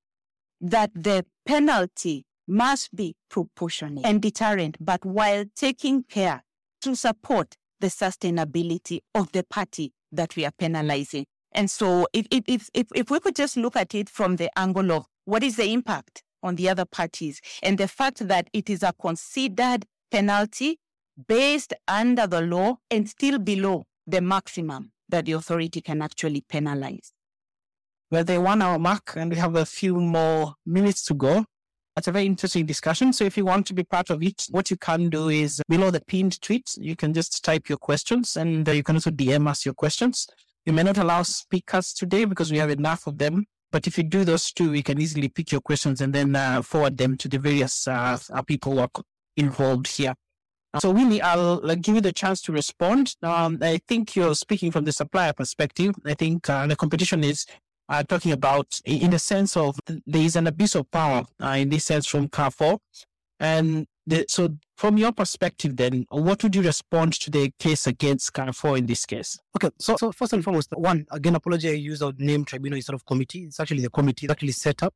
that the penalty must be proportionate and deterrent, but while taking care to support the sustainability of the party that we are penalizing. And so if, if, if, if we could just look at it from the angle of what is the impact on the other parties and the fact that it is a considered penalty based under the law and still below the maximum that the authority can actually penalize. We're the one hour mark and we have a few more minutes to go. That's a very interesting discussion. So if you want to be part of it, what you can do is below the pinned tweet, you can just type your questions and uh, you can also DM us your questions. We may not allow speakers today because we have enough of them. But if you do those two, we can easily pick your questions and then uh, forward them to the various uh, uh people who are involved here. So, Winnie, I'll, I'll give you the chance to respond. Um, I think you're speaking from the supplier perspective. I think uh, the competition is uh, talking about in the sense of there is an abuse of power uh, in this sense from Carrefour. And the, so, from your perspective, then, what would you respond to the case against Carrefour in this case? Okay, so, so first and foremost, one, again, apology, I use our name tribunal instead of committee. It's actually the committee that actually set up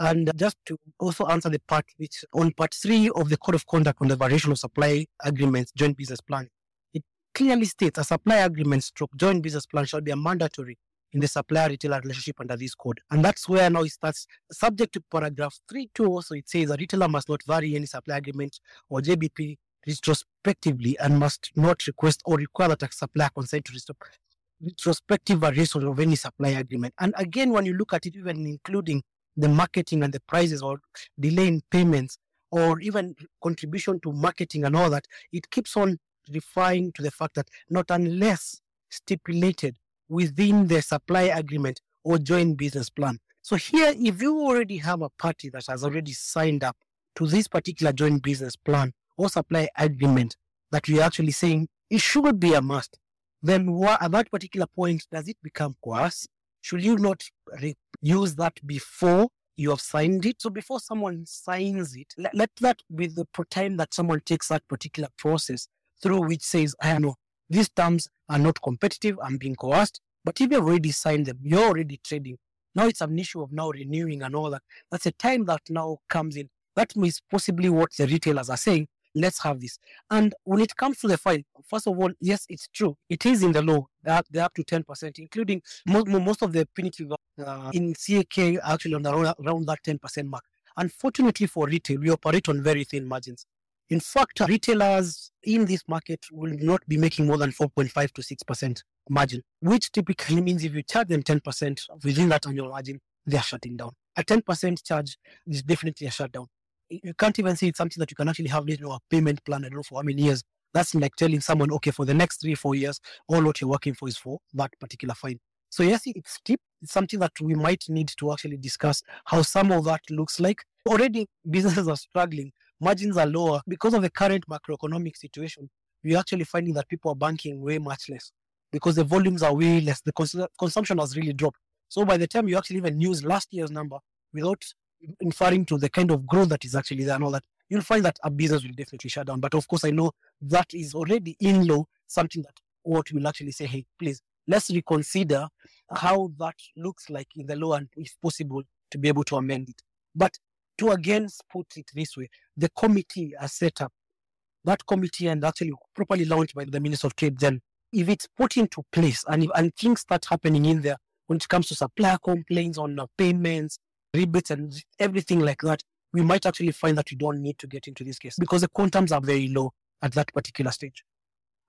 And just to also answer the part which on part three of the Code of Conduct on the variation of supply agreements, joint business plan, it clearly states a supply agreement stroke joint business plan shall be a mandatory in the supplier retailer relationship under this code. And that's where now it starts subject to paragraph 3 2 also it says a retailer must not vary any supply agreement or JBP retrospectively and must not request or require that a supplier consent to restore retrospective variation of any supply agreement. And again, when you look at it, even including the marketing and the prices or delay in payments or even contribution to marketing and all that, it keeps on referring to the fact that not unless stipulated within the supply agreement or joint business plan. So here, if you already have a party that has already signed up to this particular joint business plan or supply agreement that we are actually saying it should be a must, then what, at that particular point, does it become coerced? Should you not re- use that before you have signed it? So before someone signs it, let, let that be the time that someone takes that particular process through which says, I know these terms are not competitive, I'm being coerced. But if you've already signed them, you're already trading. Now it's an issue of now renewing and all that. That's a time that now comes in. That means possibly what the retailers are saying let's have this. And when it comes to the fine, first of all, yes, it's true. It is in the law. They're, they're up to 10%, including most, most of the punitive uh, in CAK actually on around, around that 10% mark. Unfortunately for retail, we operate on very thin margins. In fact, retailers in this market will not be making more than 4.5 to 6% margin, which typically means if you charge them 10% within that annual margin, they are shutting down. A 10% charge is definitely a shutdown you can't even say it's something that you can actually have you know, a payment plan, I don't know for how many years. That's like telling someone, okay, for the next three, four years, all what you're working for is for that particular fine. So yes, it's steep. It's something that we might need to actually discuss how some of that looks like. Already businesses are struggling. Margins are lower because of the current macroeconomic situation. We're actually finding that people are banking way much less because the volumes are way less. The cons- consumption has really dropped. So by the time you actually even use last year's number without inferring to the kind of growth that is actually there and all that, you'll find that a business will definitely shut down. But of course, I know that is already in law, something that what will actually say, hey, please, let's reconsider how that looks like in the law and if possible to be able to amend it. But to again put it this way, the committee are set up. That committee and actually properly launched by the Minister of Trade, then if it's put into place and, if, and things start happening in there when it comes to supplier complaints on payments, rebates and everything like that, we might actually find that we don't need to get into this case because the quantums are very low at that particular stage.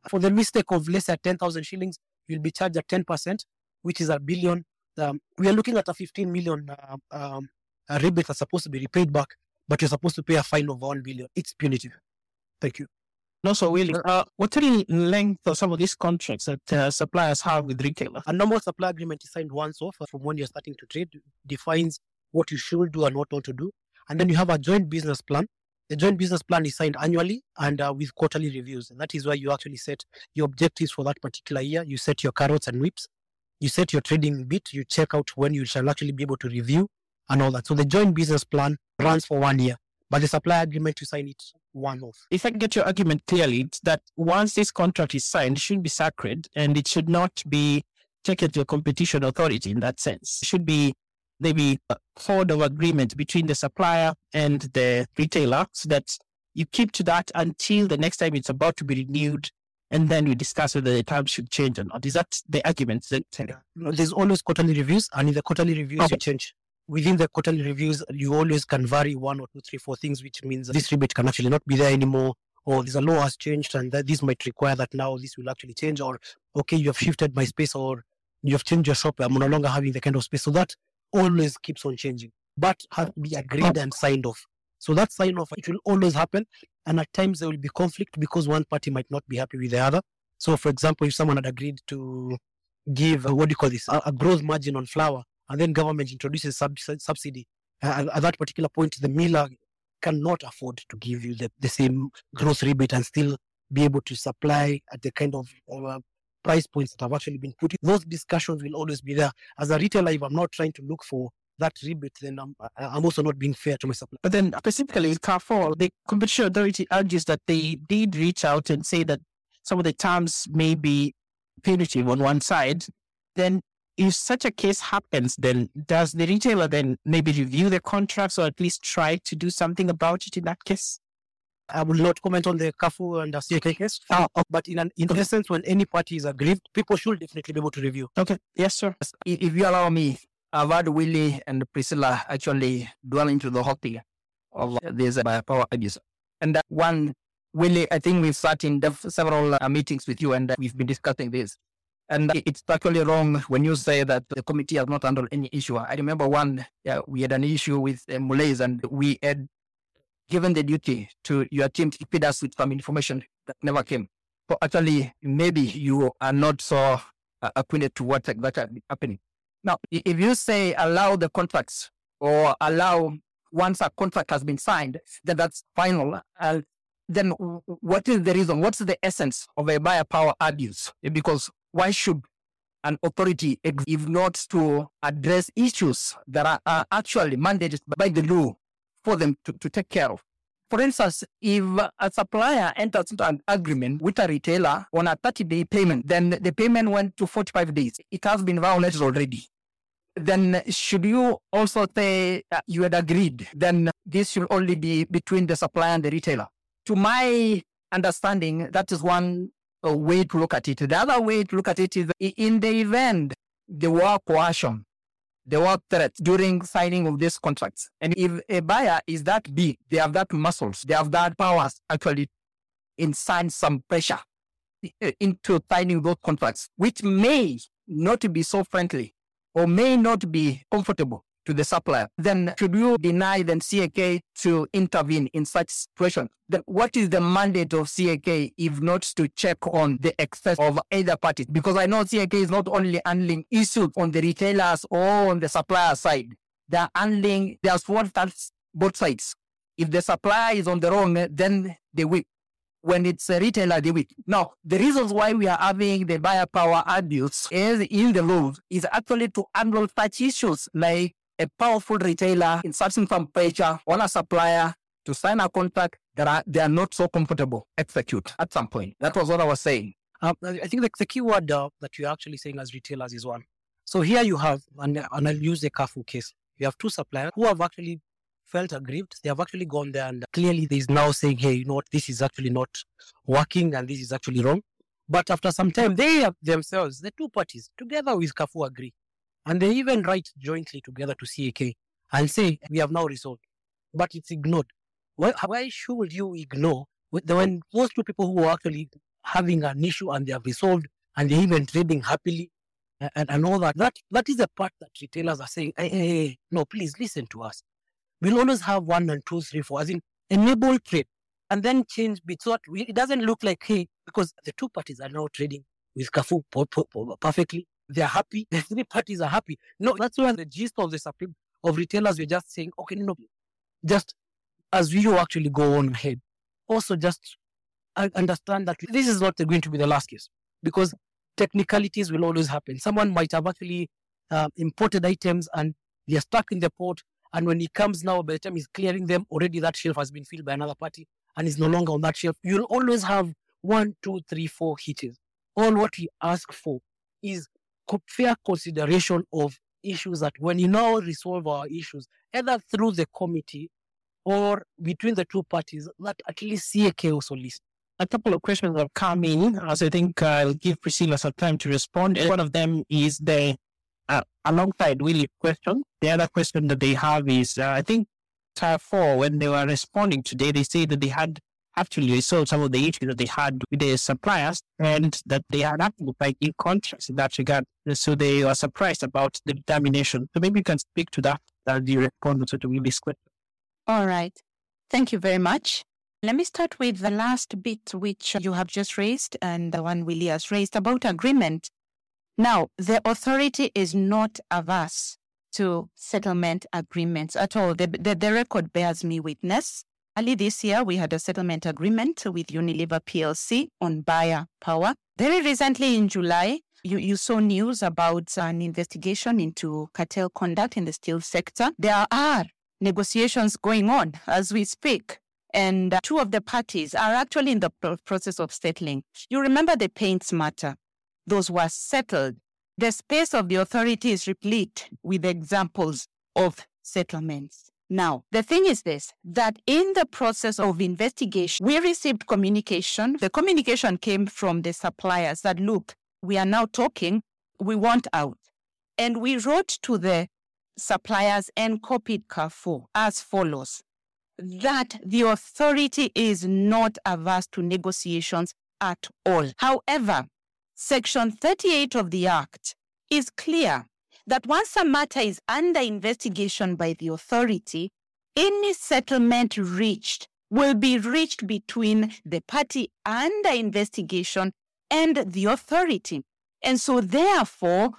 For the mistake of less than 10,000 shillings, you'll be charged at 10%, which is a billion. Um, we are looking at a 15 million uh, um, a rebate that's supposed to be repaid back, but you're supposed to pay a fine of 1 billion. It's punitive. Thank you. No, so Willy, uh, what's the length of some of these contracts that uh, suppliers have with retailers? A normal supply agreement is signed once off from when you're starting to trade, defines what you should do and what not to do. And then you have a joint business plan. The joint business plan is signed annually and uh, with quarterly reviews. And that is where you actually set your objectives for that particular year. You set your carrots and whips. You set your trading bit. You check out when you shall actually be able to review and all that. So the joint business plan runs for one year, but the supply agreement, you sign it one off. If I get your argument clearly, it's that once this contract is signed, it should be sacred and it should not be taken to a competition authority in that sense. It should be maybe a code of agreement between the supplier and the retailer so that you keep to that until the next time it's about to be renewed and then we discuss whether the terms should change or not. Is that the argument? That, There's always quarterly reviews, and in the quarterly reviews, okay. you change. Within the quarterly reviews, you always can vary one or two, three, four things, which means this rebate can actually not be there anymore, or there's a law has changed, and that this might require that now this will actually change, or okay, you have shifted my space, or you have changed your shop, I'm no longer having the kind of space. So that always keeps on changing, but has to be agreed and signed off. So that sign off, it will always happen. And at times there will be conflict because one party might not be happy with the other. So, for example, if someone had agreed to give, uh, what do you call this, a, a growth margin on flour, and then government introduces sub- subsidy, uh, at that particular point, the miller cannot afford to give you the, the same growth rebate and still be able to supply at the kind of uh, price points that have actually been put. Those discussions will always be there. As a retailer, if I'm not trying to look for that rebate, then I'm, I'm also not being fair to my supplier. But then specifically with Carrefour, the competition authority argues that they did reach out and say that some of the terms may be punitive on one side. Then if such a case happens, then does the retailer then maybe review the contracts or at least try to do something about it in that case? I will not comment on the Carrefour and the CAK case. Uh, but in an in essence, when any party is aggrieved, people should definitely be able to review. Okay. Yes, sir. If you allow me, I've had Willy and Priscilla actually dwell into the whole thing of this buyer power abuse. And that one, Willy, I think we've sat in several uh, meetings with you and uh, we've been discussing this. And it's actually wrong when you say that the committee has not handled any issue. I remember one, we had an issue with uh, Mulays and we had given the duty to your team to feed us with some information that never came. So actually, maybe you are not so uh, acquainted to what exactly happening. Now, if you say allow the contracts or allow once a contract has been signed, then that's final. Uh, then what is the reason? What's the essence of a buyer power abuse? Because why should an authority, if not to address issues that are, are actually mandated by the law for them to, to take care of. For instance, if a supplier enters into an agreement with a retailer on a 30 day payment, then the payment went to 45 days. It has been violated already. Then should you also say you had agreed? Then this should only be between the supplier and the retailer. To my understanding, that is one way to look at it. The other way to look at it is in the event there were coercion there were threats during signing of these contracts. And if a buyer is that big, they have that muscles, they have that powers actually in sign some pressure into signing those contracts, which may not be so friendly or may not be comfortable to the supplier, then should you deny then CAK to intervene in such situation? Then what is the mandate of CAK if not to check on the excess of either parties? Because I know CAK is not only handling issues on the retailers or on the supplier side. They're handling, there's one that's both sides. If the supplier is on the wrong, then they will. When it's a retailer, they will. Now, the reasons why we are having the buyer power abuse is in the law is actually to handle such issues like a powerful retailer inserting some pressure on a supplier to sign a contract that are, they are not so comfortable execute at some point. That was what I was saying. Um, I think the, the key word uh, that you're actually saying as retailers is one. So here you have, and, and I'll use the Carrefour case. You have two suppliers who have actually felt aggrieved. They have actually gone there and clearly there's now saying, hey, you know what, this is actually not working and this is actually wrong. But after some time, they themselves, the two parties, together with Carrefour, agree. And they even write jointly together to CAK and say, we have now resolved. But it's ignored. Why, why should you ignore when those two people who are actually having an issue and they have resolved and they're even trading happily and, and all that, that, that is the part that retailers are saying, hey, hey, hey, no, please listen to us. We'll always have one and two, three, four, as in enable trade and then change bits. So it doesn't look like, hey, because the two parties are now trading with Carrefour perfectly they're happy. The three parties are happy. No, that's where the gist of the supreme of retailers. We're just saying, okay, no, just as you actually go on ahead. Also, just understand that this is not going to be the last case because technicalities will always happen. Someone might have actually uh, imported items and they're stuck in the port. And when he comes now, by the time he's clearing them, already that shelf has been filled by another party and is no longer on that shelf. You'll always have one, two, three, four hitches. All what we ask for is fair consideration of issues that when you now resolve our issues, either through the committee or between the two parties, that at least CAK also list. A couple of questions have come in, as I think I'll give Priscilla some time to respond. One of them is the, uh, alongside Willy's question, the other question that they have is, uh, I think, Tier 4, when they were responding today, they say that they had actually resolved some of the issues that they had with their suppliers and that they had like in contracts in that regard. So they were surprised about the determination. So maybe you can speak to that as you respond to this question. All right. Thank you very much. Let me start with the last bit which you have just raised and the one Willy has raised about agreement. Now, the authority is not averse to settlement agreements at all. The, the, the record bears me witness Early this year, we had a settlement agreement with Unilever PLC on buyer power. Very recently in July, you, you saw news about an investigation into cartel conduct in the steel sector. There are negotiations going on as we speak. And uh, two of the parties are actually in the process of settling. You remember the paints matter. Those were settled the space of the authority is replete with examples of settlements. Now, the thing is this that in the process of investigation, we received communication. The communication came from the suppliers that, look, we are now talking, we want out. And we wrote to the suppliers and copied Carrefour as follows that the authority is not averse to negotiations at all. However, Section 38 of the Act is clear that once a matter is under investigation by the authority, any settlement reached will be reached between the party under investigation and the authority. And so, therefore,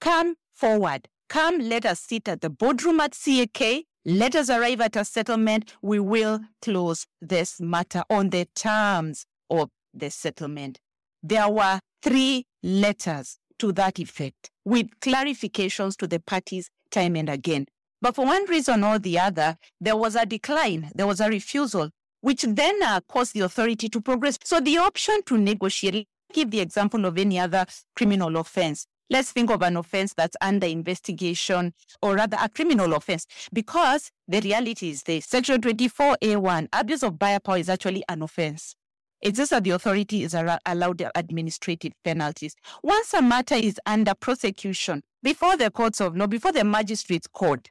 come forward. Come, let us sit at the boardroom at CAK. Let us arrive at a settlement. We will close this matter on the terms of the settlement. There were three letters to that effect with clarifications to the parties time and again. But for one reason or the other, there was a decline, there was a refusal, which then uh, caused the authority to progress. So the option to negotiate, give the example of any other criminal offense. Let's think of an offense that's under investigation, or rather a criminal offense, because the reality is this Section 24A1, abuse of buyer power is actually an offense. It's just that the authority is allowed administrative penalties. Once a matter is under prosecution before the courts of law, before the magistrate's court,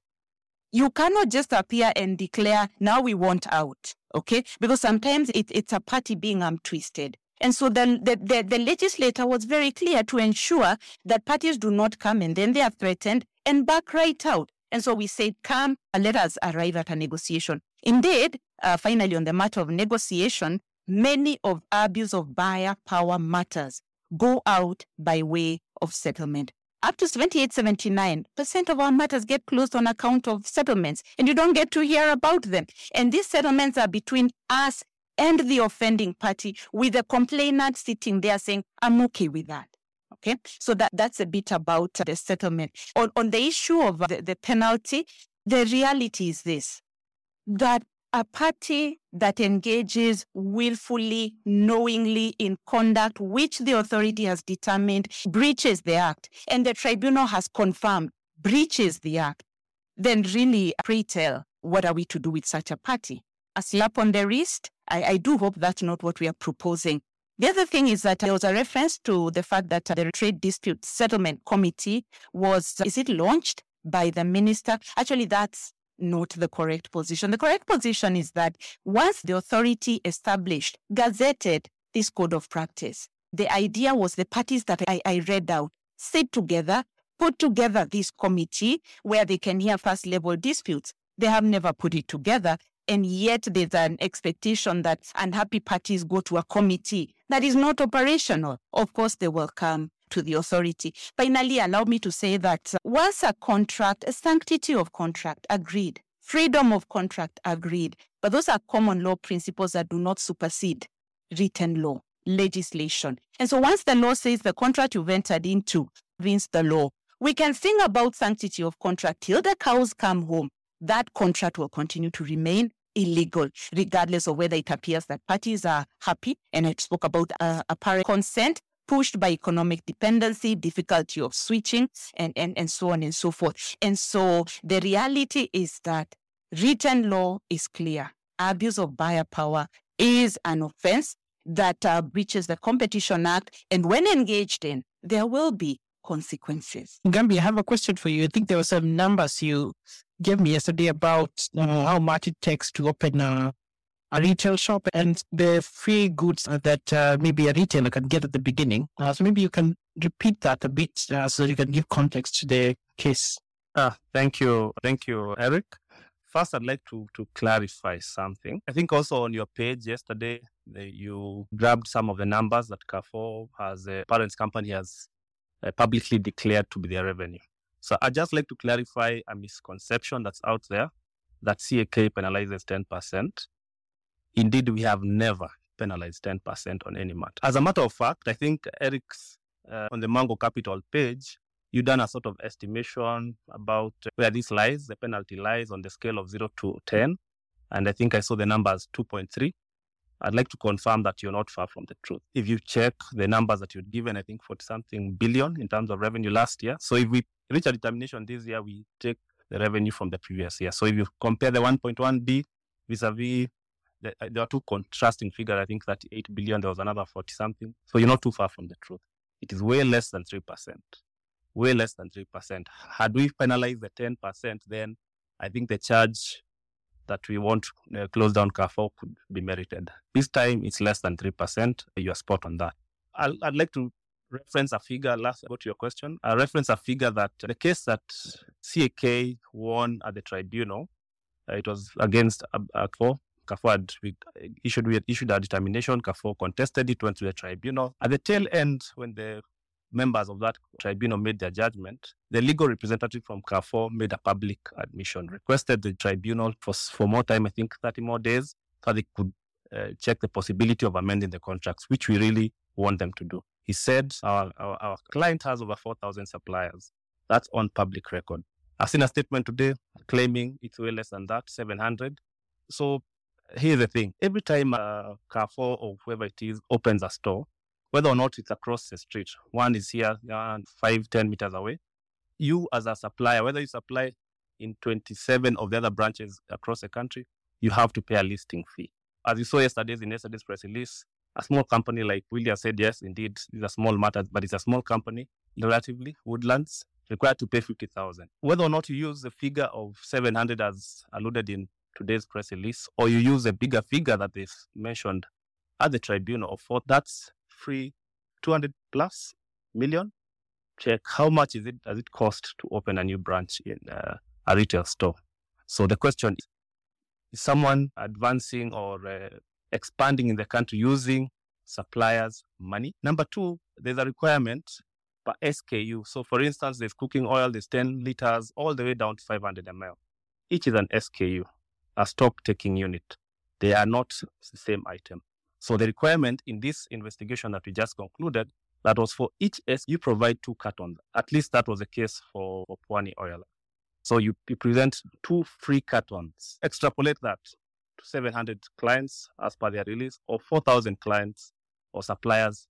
you cannot just appear and declare, now we want out, okay? Because sometimes it, it's a party being um, twisted. And so the, the, the, the legislator was very clear to ensure that parties do not come and then they are threatened and back right out. And so we said, come, let us arrive at a negotiation. Indeed, uh, finally, on the matter of negotiation, many of abuse of buyer power matters go out by way of settlement. Up to 78, 79% of our matters get closed on account of settlements, and you don't get to hear about them. And these settlements are between us and the offending party, with the complainant sitting there saying, I'm okay with that. Okay, so that, that's a bit about the settlement. On, on the issue of the, the penalty, the reality is this that a party that engages willfully, knowingly in conduct which the authority has determined breaches the act and the tribunal has confirmed breaches the act, then really, pray tell, what are we to do with such a party? A slap on the wrist? I, I do hope that's not what we are proposing. The other thing is that there was a reference to the fact that the Trade Dispute Settlement Committee was, is it launched by the minister? Actually, that's not the correct position. The correct position is that once the authority established, gazetted this code of practice, the idea was the parties that I, I read out sit together, put together this committee where they can hear first level disputes. They have never put it together. And yet there's an expectation that unhappy parties go to a committee that is not operational. Of course, they will come to the authority. Finally, allow me to say that once a contract, a sanctity of contract agreed, freedom of contract agreed, but those are common law principles that do not supersede written law, legislation. And so once the law says the contract you've entered into means the law, we can think about sanctity of contract till the cows come home. That contract will continue to remain illegal, regardless of whether it appears that parties are happy. And I spoke about uh, apparent consent pushed by economic dependency, difficulty of switching, and, and, and so on and so forth. And so the reality is that written law is clear. Abuse of buyer power is an offense that uh, breaches the Competition Act. And when engaged in, there will be consequences. Gambi, I have a question for you. I think there were some numbers you gave me yesterday about uh, how much it takes to open a a retail shop and the free goods that uh, maybe a retailer can get at the beginning. Uh, so maybe you can repeat that a bit uh, so you can give context to the case. Ah, thank you. Thank you, Eric. First, I'd like to, to clarify something. I think also on your page yesterday, the, you grabbed some of the numbers that Carrefour has, a parents company has uh, publicly declared to be their revenue. So I'd just like to clarify a misconception that's out there that CAK penalizes 10%. Indeed, we have never penalized 10% on any matter. As a matter of fact, I think Eric's uh, on the Mwango Capital page, you done a sort of estimation about where this lies, the penalty lies on the scale of 0 to 10. And I think I saw the numbers 2.3. I'd like to confirm that you're not far from the truth. If you check the numbers that you'd given, I think 40 something billion in terms of revenue last year. So if we reach a determination this year, we take the revenue from the previous year. So if you compare the 1.1 B vis-a-vis, the, uh, there are two contrasting figures. I think 38 billion, there was another 40 something. So you're not too far from the truth. It is way less than 3%. Way less than 3%. Had we penalized the 10%, then I think the charge that we want to uh, close down Carrefour could be merited. This time it's less than 3%. You are spot on that. i would like to reference a figure, last go to your question, I reference a figure that the case that CAK won at the tribunal, uh, it was against uh, Carrefour. Carrefour had issued, issued a determination. Carrefour contested it, went to the tribunal. At the tail end, when the members of that tribunal made their judgment, the legal representative from Carrefour made a public admission, requested the tribunal for, for more time, I think 30 more days, so they could uh, check the possibility of amending the contracts, which we really want them to do. He said our, our, our client has over 4,000 suppliers. That's on public record. I've seen a statement today claiming it's way less than that, 700. So here's the thing. Every time uh, Carrefour or whoever it is opens a store, whether or not it's across the street. One is here, five, 10 meters away. You, as a supplier, whether you supply in 27 of the other branches across the country, you have to pay a listing fee. As you saw yesterday's in yesterday's press release, a small company like William said, yes, indeed, it's a small matter, but it's a small company, relatively, Woodlands, required to pay 50,000. Whether or not you use the figure of 700 as alluded in today's press release, or you use a bigger figure that they've mentioned at the tribunal of four, that's free 200 plus million. Check how much is it does it cost to open a new branch in uh, a retail store. So the question is, is someone advancing or uh, expanding in the country using suppliers' money? Number two, there's a requirement per SKU. So for instance, there's cooking oil, there's 10 liters, all the way down to 500 ml. Each is an SKU, a stock taking unit. They are not the same item. So the requirement in this investigation that we just concluded, that was for each S, you provide two cartons. At least that was the case for, for Oil. So you, you present two free cartons. Extrapolate that to 700 clients as per their release, or 4,000 clients or suppliers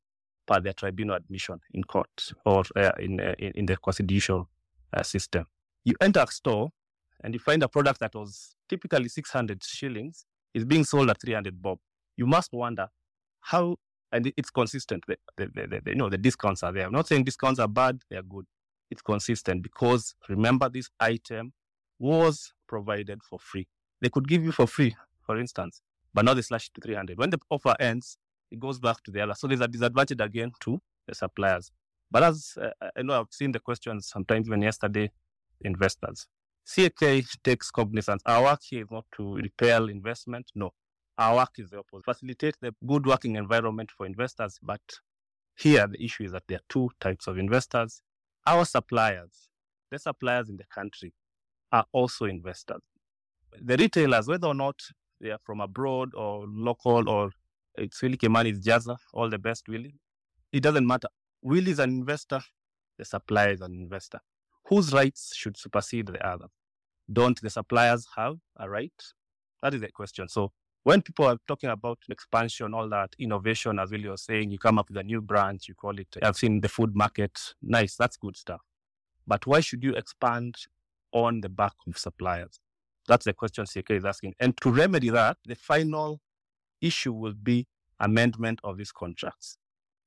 per their tribunal admission in court or uh, in, uh, in the constitutional uh, system. You enter a store and you find a product that was typically 600 shillings is being sold at 300 bob you must wonder how, and it's consistent. The, the, the, the, you know, the discounts are there. I'm not saying discounts are bad, they are good. It's consistent because remember, this item was provided for free. They could give you for free, for instance, but now they slash it to 300. When the offer ends, it goes back to the other. So there's a disadvantage again to the suppliers. But as uh, I know, I've seen the questions sometimes even yesterday, investors. CAK takes cognizance. Our work here is not to repel investment. No, our work is the opposite. Facilitate the good working environment for investors. But here the issue is that there are two types of investors. Our suppliers, the suppliers in the country, are also investors. The retailers, whether or not they are from abroad or local or it's Willy Kimani, it's Jazza, all the best, Willy. It doesn't matter. Willy is an investor, the supplier is an investor. Whose rights should supersede the other? Don't the suppliers have a right? That is the question. So when people are talking about expansion, all that innovation, as Willy was saying, you come up with a new branch, you call it, I've seen the food market. Nice, that's good stuff. But why should you expand on the back of suppliers? That's the question CAK is asking. And to remedy that, the final issue will be amendment of these contracts.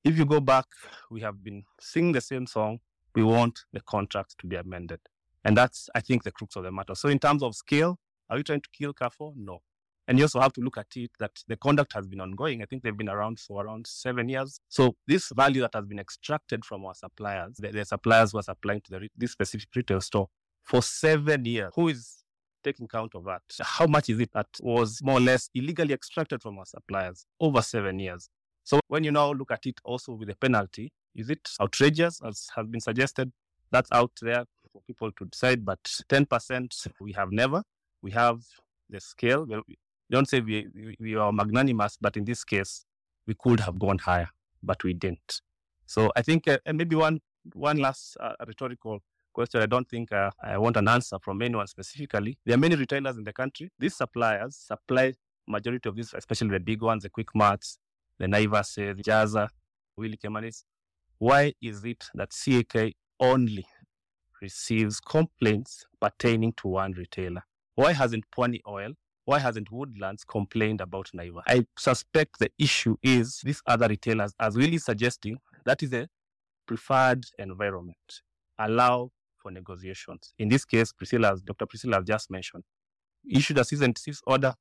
If you go back, we have been singing the same song. We want the contracts to be amended. And that's, I think, the crux of the matter. So, in terms of scale, are we trying to kill Carrefour? No. And you also have to look at it that the conduct has been ongoing. I think they've been around for around seven years. So this value that has been extracted from our suppliers, the, the suppliers who are supplying to the, this specific retail store for seven years, who is taking count of that? How much is it that was more or less illegally extracted from our suppliers over seven years? So when you now look at it also with a penalty, is it outrageous as has been suggested? That's out there for people to decide. But 10% we have never. We have the scale don't say we, we are magnanimous, but in this case, we could have gone higher, but we didn't. So I think, uh, maybe one one last uh, rhetorical question. I don't think uh, I want an answer from anyone specifically. There are many retailers in the country. These suppliers supply majority of these, especially the big ones, the Quick Marts, the Naivas, the Jaza, Willy Kimanis, why is it that CAK only receives complaints pertaining to one retailer? Why hasn't Pwani Oil, why hasn't Woodlands complained about Naiva? I suspect the issue is these other retailers, as Willy suggesting, that is a preferred environment. Allow for negotiations. In this case, Priscilla, Dr. Priscilla has just mentioned, issued a cease and desist order.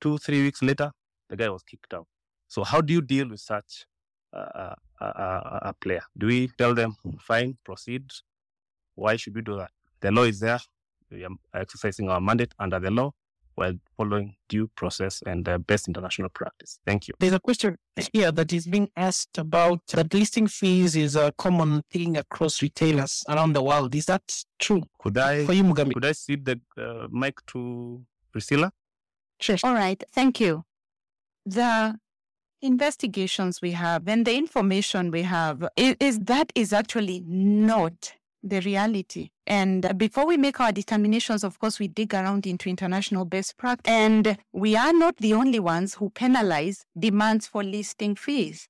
Two, three weeks later, the guy was kicked out. So how do you deal with such a, a, a player? Do we tell them, fine, proceed? Why should we do that? The law is there. We are exercising our mandate under the law while following due process and uh, best international practice. Thank you. There's a question here that is being asked about that listing fees is a common thing across retailers around the world. Is that true? Could I For you, Mugambi. could I cede the uh, mic to Priscilla? Sure. All right, thank you. The investigations we have and the information we have is, is that is actually not the reality. And before we make our determinations, of course, we dig around into international best practice. And we are not the only ones who penalize demands for listing fees.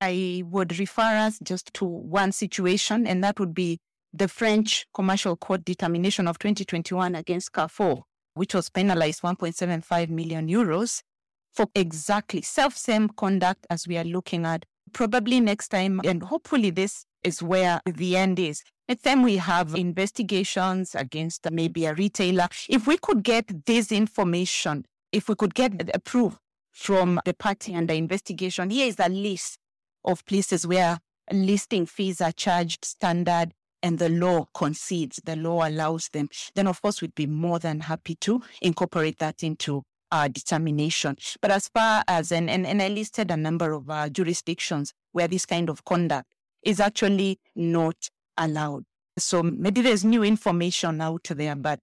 I would refer us just to one situation, and that would be the French Commercial Court determination of 2021 against Carrefour, which was penalized 1.75 million euros for exactly self-same conduct as we are looking at. Probably next time, and hopefully this is where the end is. Next time we have investigations against maybe a retailer. If we could get this information, if we could get the proof from the party under investigation, here is a list of places where listing fees are charged standard and the law concedes, the law allows them, then of course we'd be more than happy to incorporate that into our determination. But as far as, and, and, and I listed a number of uh, jurisdictions where this kind of conduct is actually not allowed. So maybe there's new information out there, but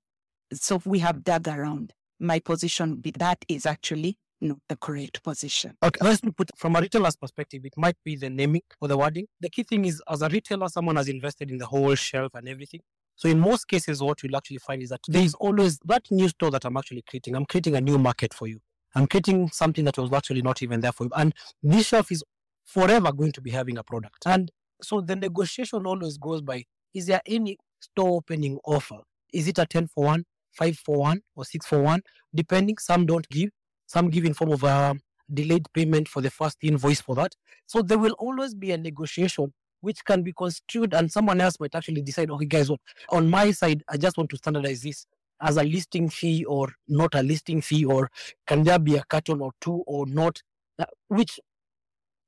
so we have dug around. My position be that is actually not the correct position. Okay, let's put from a retailer's perspective, it might be the naming or the wording. The key thing is, as a retailer, someone has invested in the whole shelf and everything. So in most cases, what you'll actually find is that there is always that new store that I'm actually creating. I'm creating a new market for you. I'm creating something that was actually not even there for you. And this shelf is forever going to be having a product. And so the negotiation always goes by, is there any store opening offer? Is it a 10 for 1, 5 for 1, or 6 for 1? Depending, some don't give. Some give in form of a delayed payment for the first invoice for that. So there will always be a negotiation which can be construed and someone else might actually decide, okay, guys, what on my side, I just want to standardize this as a listing fee or not a listing fee, or can there be a carton or two or not? Uh, Which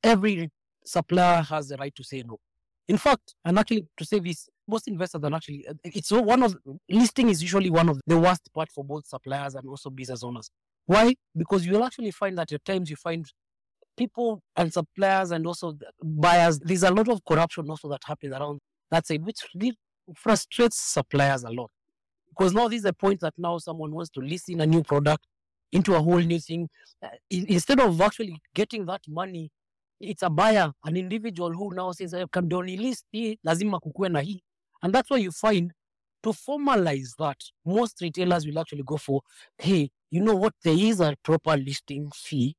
every supplier has the right to say no. In fact, and actually to say this, most investors are actually uh, it's one of listing is usually one of the worst part for both suppliers and also business owners. Why? Because you'll actually find that at times you find people and suppliers and also buyers. There's a lot of corruption also that happens around that side, which really frustrates suppliers a lot. Because now this is a point that now someone wants to list in a new product into a whole new thing. Uh, instead of actually getting that money, it's a buyer, an individual who now says, "Eh, can list hii, lazima kukue na hii. And that's why you find to formalize that, most retailers will actually go for, hey, you know what, there is a proper listing fee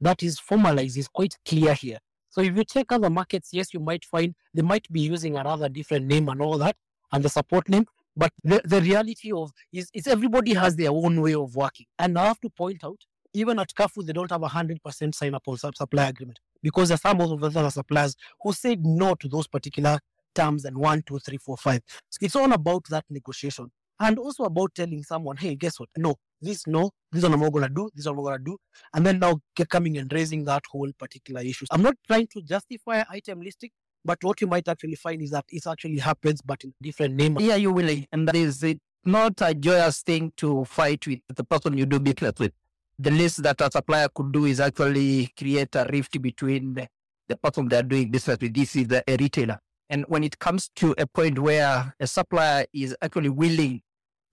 that is formalized, is quite clear here. So if you check other markets, yes, you might find they might be using a rather different name and all that, and the support name. But the, the reality of is, is everybody has their own way of working. And I have to point out, even at Carrefour, they don't have a hundred percent sign up on supply agreement because there's some of the other suppliers who said no to those particular terms and one, two, three, four, five. So it's all about that negotiation and also about telling someone, hey, guess what? No, this no, this one I'm not gonna do, this one I'm gonna do, and then now coming and raising that whole particular issue. I'm not trying to justify item listing, but what you might actually find is that it actually happens, but in different name. Yeah, you will. And that is it. Not a joyous thing to fight with the person you do business with. The least that a supplier could do is actually create a rift between the, the person they're doing business with. This is the, a retailer. And when it comes to a point where a supplier is actually willing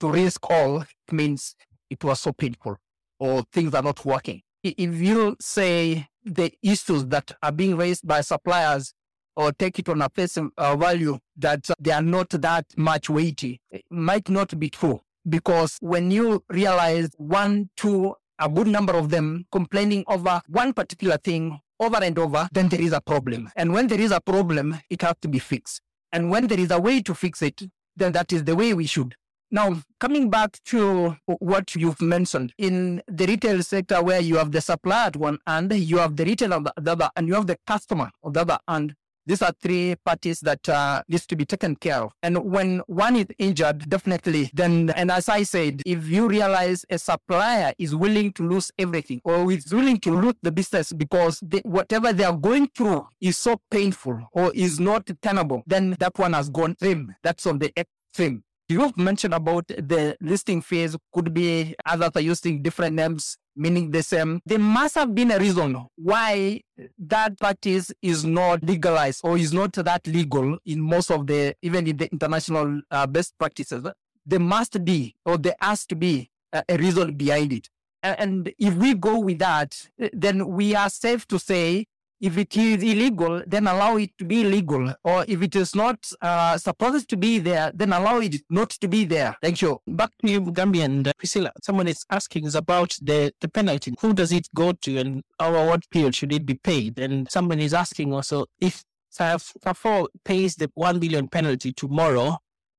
to risk all, it means it was so painful or things are not working. If you say the issues that are being raised by suppliers or take it on a face uh, value that uh, they are not that much weighty, it might not be true. Because when you realize one, two a good number of them complaining over one particular thing over and over, then there is a problem. And when there is a problem, it has to be fixed. And when there is a way to fix it, then that is the way we should. Now, coming back to what you've mentioned in the retail sector, where you have the supplier at one end, you have the retailer on the other, and you have the customer on the other end. These are three parties that uh, needs to be taken care of. And when one is injured, definitely, then, and as I said, if you realize a supplier is willing to lose everything or is willing to lose the business because they, whatever they are going through is so painful or is not tenable, then that one has gone trim. That's on the extreme. You've mentioned about the listing fees could be others are using different names meaning the same. There must have been a reason why that practice is not legalized or is not that legal in most of the, even in the international uh, best practices. There must be, or there has to be a, a reason behind it. And if we go with that, then we are safe to say if it is illegal, then allow it to be illegal. Or if it is not uh, supposed to be there, then allow it not to be there. Thank you. Back to you, Mugambi and uh, Priscilla. Someone is asking is about the, the penalty. Who does it go to and over what period should it be paid? And someone is asking also if Carrefour pays the 1 billion penalty tomorrow,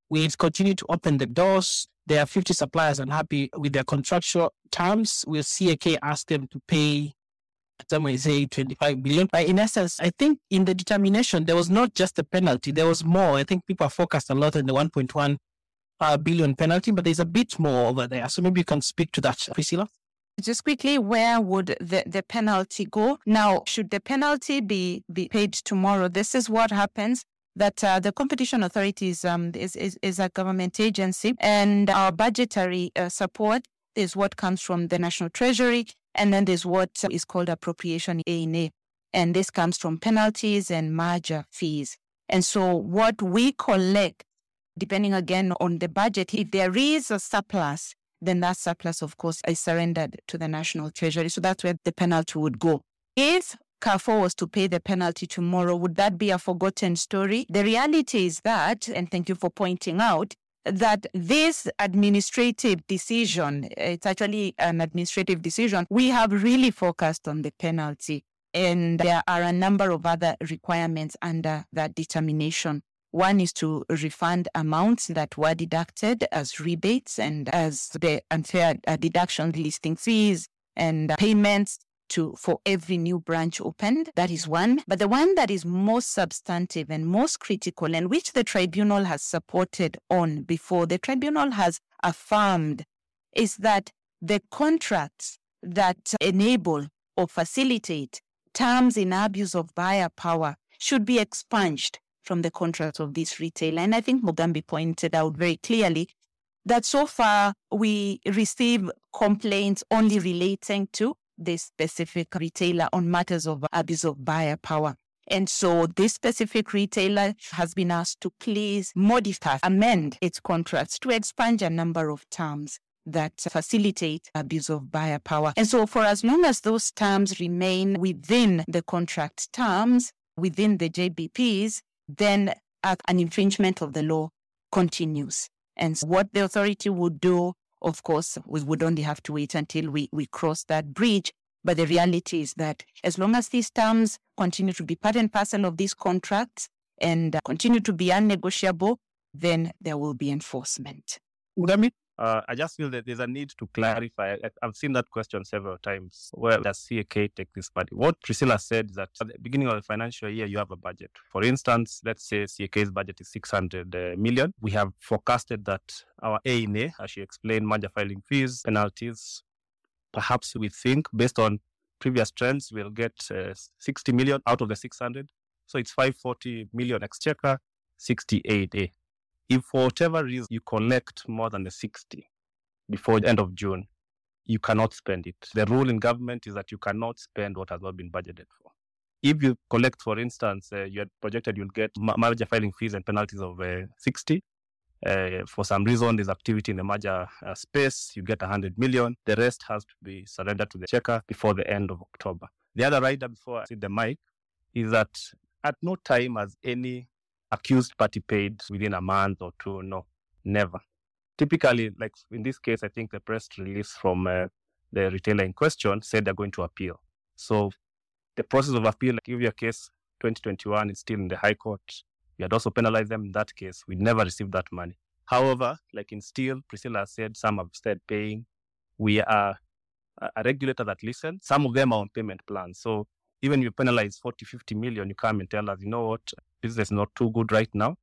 will it continue to open the doors? There are 50 suppliers unhappy with their contractual terms. Will CAK ask them to pay some say 25 billion. But in essence, I think in the determination, there was not just a penalty, there was more. I think people are focused a lot on the 1.1 uh, billion penalty, but there's a bit more over there. So maybe you can speak to that, Priscilla. Just quickly, where would the, the penalty go? Now, should the penalty be, be paid tomorrow? This is what happens that uh, the competition authorities um, is, is, is, a government agency and our budgetary uh, support is what comes from the national treasury and then there's what is called appropriation A&A. And this comes from penalties and merger fees. And so what we collect, depending again on the budget, if there is a surplus, then that surplus, of course, is surrendered to the National Treasury. So that's where the penalty would go. If Carrefour was to pay the penalty tomorrow, would that be a forgotten story? The reality is that, and thank you for pointing out, that this administrative decision, it's actually an administrative decision, we have really focused on the penalty. And there are a number of other requirements under that determination. One is to refund amounts that were deducted as rebates and as the unfair uh, deduction listing fees and payments to for every new branch opened. That is one. But the one that is most substantive and most critical and which the tribunal has supported on before, the tribunal has affirmed is that the contracts that enable or facilitate terms in abuse of buyer power should be expunged from the contracts of this retailer. And I think Mugambi pointed out very clearly that so far we receive complaints only relating to this specific retailer on matters of abuse of buyer power. And so this specific retailer has been asked to please modify, amend its contracts to expunge a number of terms that facilitate abuse of buyer power. And so for as long as those terms remain within the contract terms, within the JBPs, then an infringement of the law continues. And so what the authority would do of course, we would only have to wait until we, we cross that bridge. But the reality is that as long as these terms continue to be part and parcel of these contracts and continue to be unnegotiable, then there will be enforcement. Mugambi? Uh, I just feel that there's a need to clarify. I, have seen that question several times. Where does CAK take this money? What Priscilla said is that at the beginning of the financial year, you have a budget. For instance, let's say CAK's budget is 600 uh. We have forecasted that our A&A, as she explained, merger filing fees, penalties, perhaps we think based on previous trends, we'll get uh, 60 million out of the 600. So it's 540 million exchequer, 68A. If for whatever reason you collect more than the 60 before the end of June, you cannot spend it. The rule in government is that you cannot spend what has not been budgeted for. If you collect, for instance, uh, you had projected you'll get merger filing fees and penalties of uh, 60. Uh, for some reason, there's activity in the merger uh, space, you get 100 million. The rest has to be surrendered to the exchequer before the end of October. The other rider, before I see the mic, is that at no time has any accused party paid within a month or two. No, never. Typically, like in this case, I think the press release from uh, the retailer in question said they're going to appeal. So the process of appeal, like give your case 2021, is still in the High Court. We had also penalized them in that case. We never received that money. However, like in steel, Priscilla said some have started paying. We are a regulator that listens. Some of them are on payment plans. So even you penalize 40, 50 million, you come and tell us, you know what, business is not too good right now.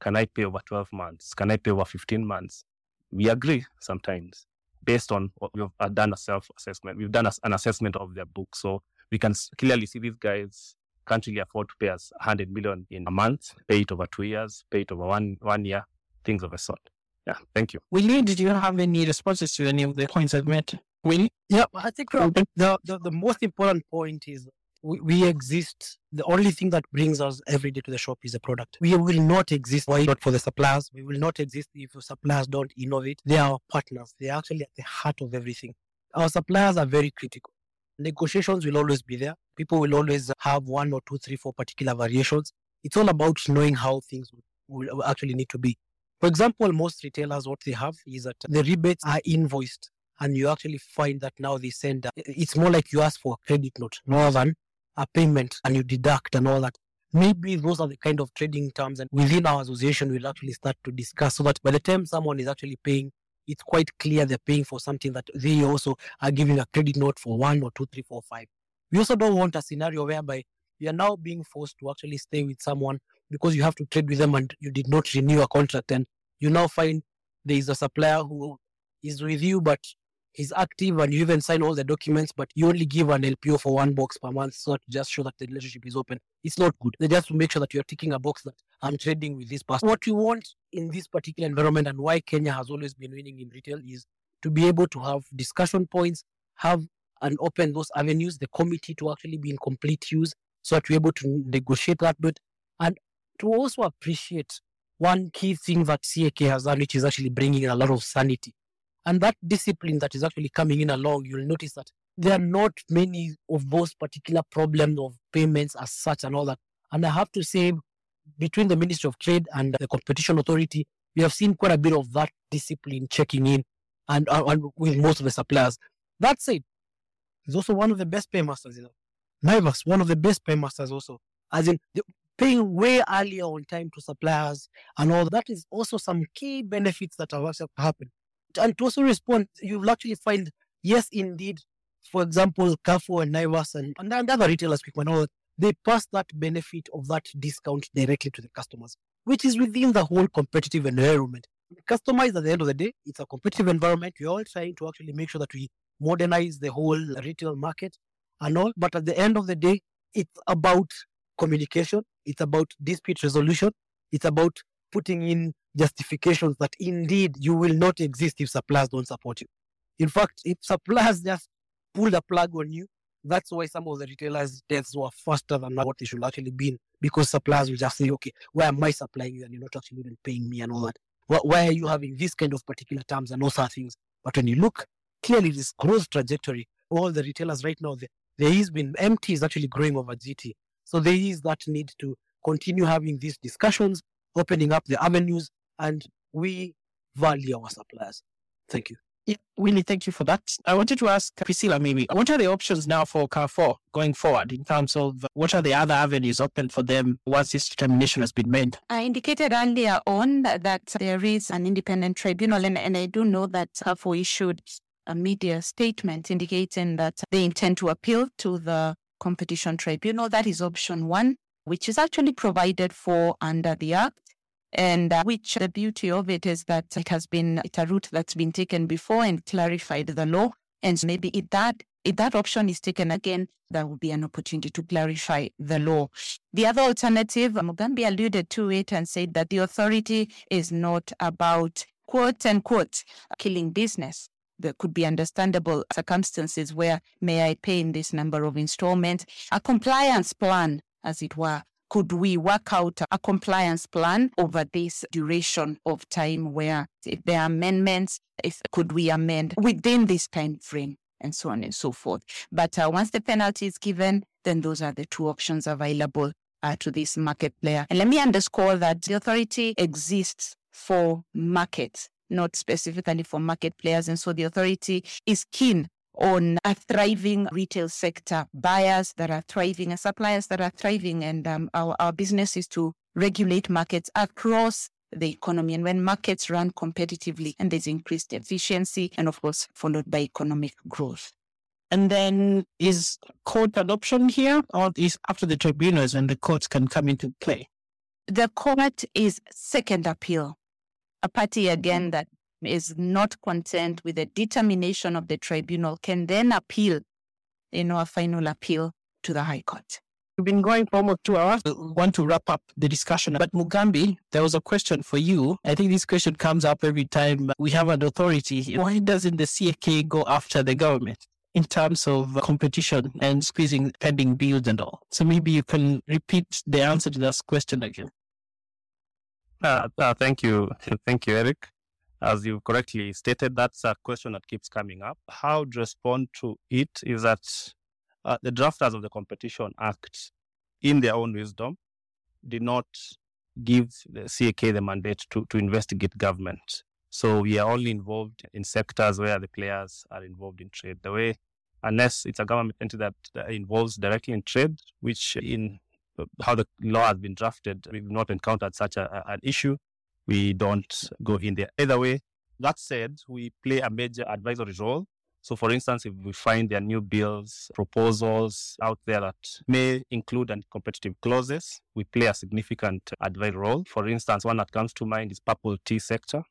Can I pay over 12 months? Can I pay over 15 months? We agree sometimes based on what we've uh, done a self assessment. We've done an assessment of their book. So we can clearly see these guys can't really afford to pay us 100 million in a month, pay it over two years, pay it over one, one year, things of a sort. Yeah, thank you. Willy, did you have any responses to any of the points I've made? Willy? Yeah, I think the, the, the most important point is we, we, exist. The only thing that brings us every day to the shop is a product. We will not exist why not for the suppliers. We will not exist if suppliers don't innovate. They are our partners. They are actually at the heart of everything. Our suppliers are very critical. Negotiations will always be there. People will always have one or two, three, four particular variations. It's all about knowing how things will actually need to be. For example, most retailers, what they have is that the rebates are invoiced and you actually find that now they send, it's more like you ask for a credit note more than a payment and you deduct and all that. Maybe those are the kind of trading terms and within our association we'll actually start to discuss so that by the time someone is actually paying, it's quite clear they're paying for something that they also are giving a credit note for one or two, three, four, five. We also don't want a scenario whereby you are now being forced to actually stay with someone because you have to trade with them and you did not renew a contract and you now find there is a supplier who is with you but he's active and you even sign all the documents, but you only give an LPO for one box per month so to just show that the relationship is open. It's not good. They just to make sure that you're ticking a box that I'm trading with this person. What you want in this particular environment and why Kenya has always been winning in retail is to be able to have discussion points, have and open those avenues, the committee to actually be in complete use so that we're able to negotiate that bit and to also appreciate one key thing that CAK has done, which is actually bringing in a lot of sanity and that discipline that is actually coming in along, you'll notice that there are not many of those particular problems of payments as such and all that. And I have to say, between the Ministry of Trade and the Competition Authority, we have seen quite a bit of that discipline checking in and, uh, and with most of the suppliers. That said, he's also one of the best paymasters. You know, Naivas, one of the best paymasters also. As in, paying way earlier on time to suppliers and all that is also some key benefits that have happened and to also respond, you'll actually find, yes, indeed, for example, Carrefour and Naivas and, and other retailers, Quickmart, they pass that benefit of that discount directly to the customers, which is within the whole competitive environment. Customized at the end of the day, it's a competitive environment. We're all trying to actually make sure that we modernize the whole retail market and all. But at the end of the day, it's about communication, it's about dispute resolution, it's about putting in justifications that indeed you will not exist if suppliers don't support you. In fact, if suppliers just pull the plug on you, that's why some of the retailers' deaths were faster than what they should actually be because suppliers will just say, okay, why am I supplying you and you're not actually even paying me and all that? Why are you having this kind of particular terms and those other things? But when you look clearly, this growth trajectory, all the retailers right now, there, there has been MT is actually growing over GT. So there is that need to continue having these discussions, opening up the avenues and we value our suppliers. Thank you. Yeah, Willy, thank you for that. I wanted to ask Priscilla maybe, what are the options now for Carrefour going forward in terms of what are the other avenues open for them once this determination has been made? I indicated earlier on that there is an independent tribunal, and, and I do know that Carrefour issued a media statement indicating that they intend to appeal to the competition tribunal. That is option one, which is actually provided for under the Act and uh, which the beauty of it is that it has been it's a route that's been taken before and clarified the law. And maybe if that if that option is taken again that will be an opportunity to clarify the law. The other alternative mugambi alluded to it and said that the authority is not about quote unquote killing business. There could be understandable circumstances where may I pay in this number of installments, a compliance plan, as it were, could we work out a compliance plan over this duration of time where if there are amendments, if could we amend within this time frame and so on and so forth. But uh, once the penalty is given, then those are the two options available uh, to this market player. And let me underscore that the authority exists for markets, not specifically for market players. And so the authority is keen on a thriving retail sector, buyers that are thriving and suppliers that are thriving. And um, our, our business is to regulate markets across the economy. And when markets run competitively and there's increased efficiency and of course followed by economic growth. And then is court adoption here or is after the tribunals and the courts can come into play? The court is second appeal. A party again that is not content with the determination of the tribunal can then appeal, you know, a final appeal to the High Court. We've been going for almost two hours. We want to wrap up the discussion. But Mugambi, there was a question for you. I think this question comes up every time we have an authority. Why doesn't the CAK go after the government? in terms of competition and squeezing pending bills and all. So maybe you can repeat the answer to that question again. Uh, uh, thank you. Thank you, Eric. As you correctly stated, that's a question that keeps coming up. How to respond to it is that uh, the drafters of the Competition Act, in their own wisdom, did not give the CAK the mandate to, to investigate government. So we are only involved in sectors where the players are involved in trade. The way, unless it's a government entity that, that involves directly in trade, which in how the law has been drafted, we've not encountered such a, an issue. We don't go in there. Either way, that said, we play a major advisory role. So, for instance, if we find there are new bills, proposals out there that may include competitive clauses, we play a significant advisory role. For instance, one that comes to mind is purple tea sector.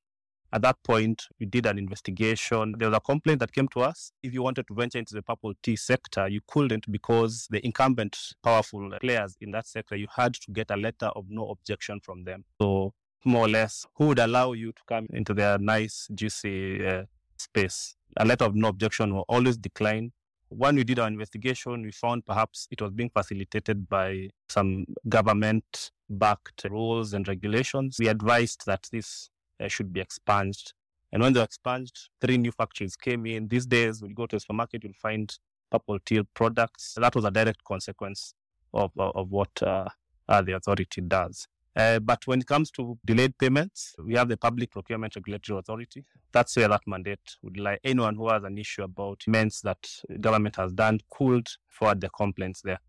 At that point, we did an investigation. There was a complaint that came to us. If you wanted to venture into the purple tea sector, you couldn't because the incumbent powerful players in that sector, you had to get a letter of no objection from them. So, more or less, who would allow you to come into their nice, juicy uh, space? A letter of no objection will always decline. When we did our investigation, we found perhaps it was being facilitated by some government backed rules and regulations. We advised that this uh, should be expunged. And when they're expunged, three new factories came in. These days, when you go to a supermarket, you'll find purple teal products. That was a direct consequence of, of, of what uh, uh, the authority does. Uh, but when it comes to delayed payments, we have the Public Procurement Regulatory Authority. That's where that mandate would lie. Anyone who has an issue about payments that government has done could forward the complaints there.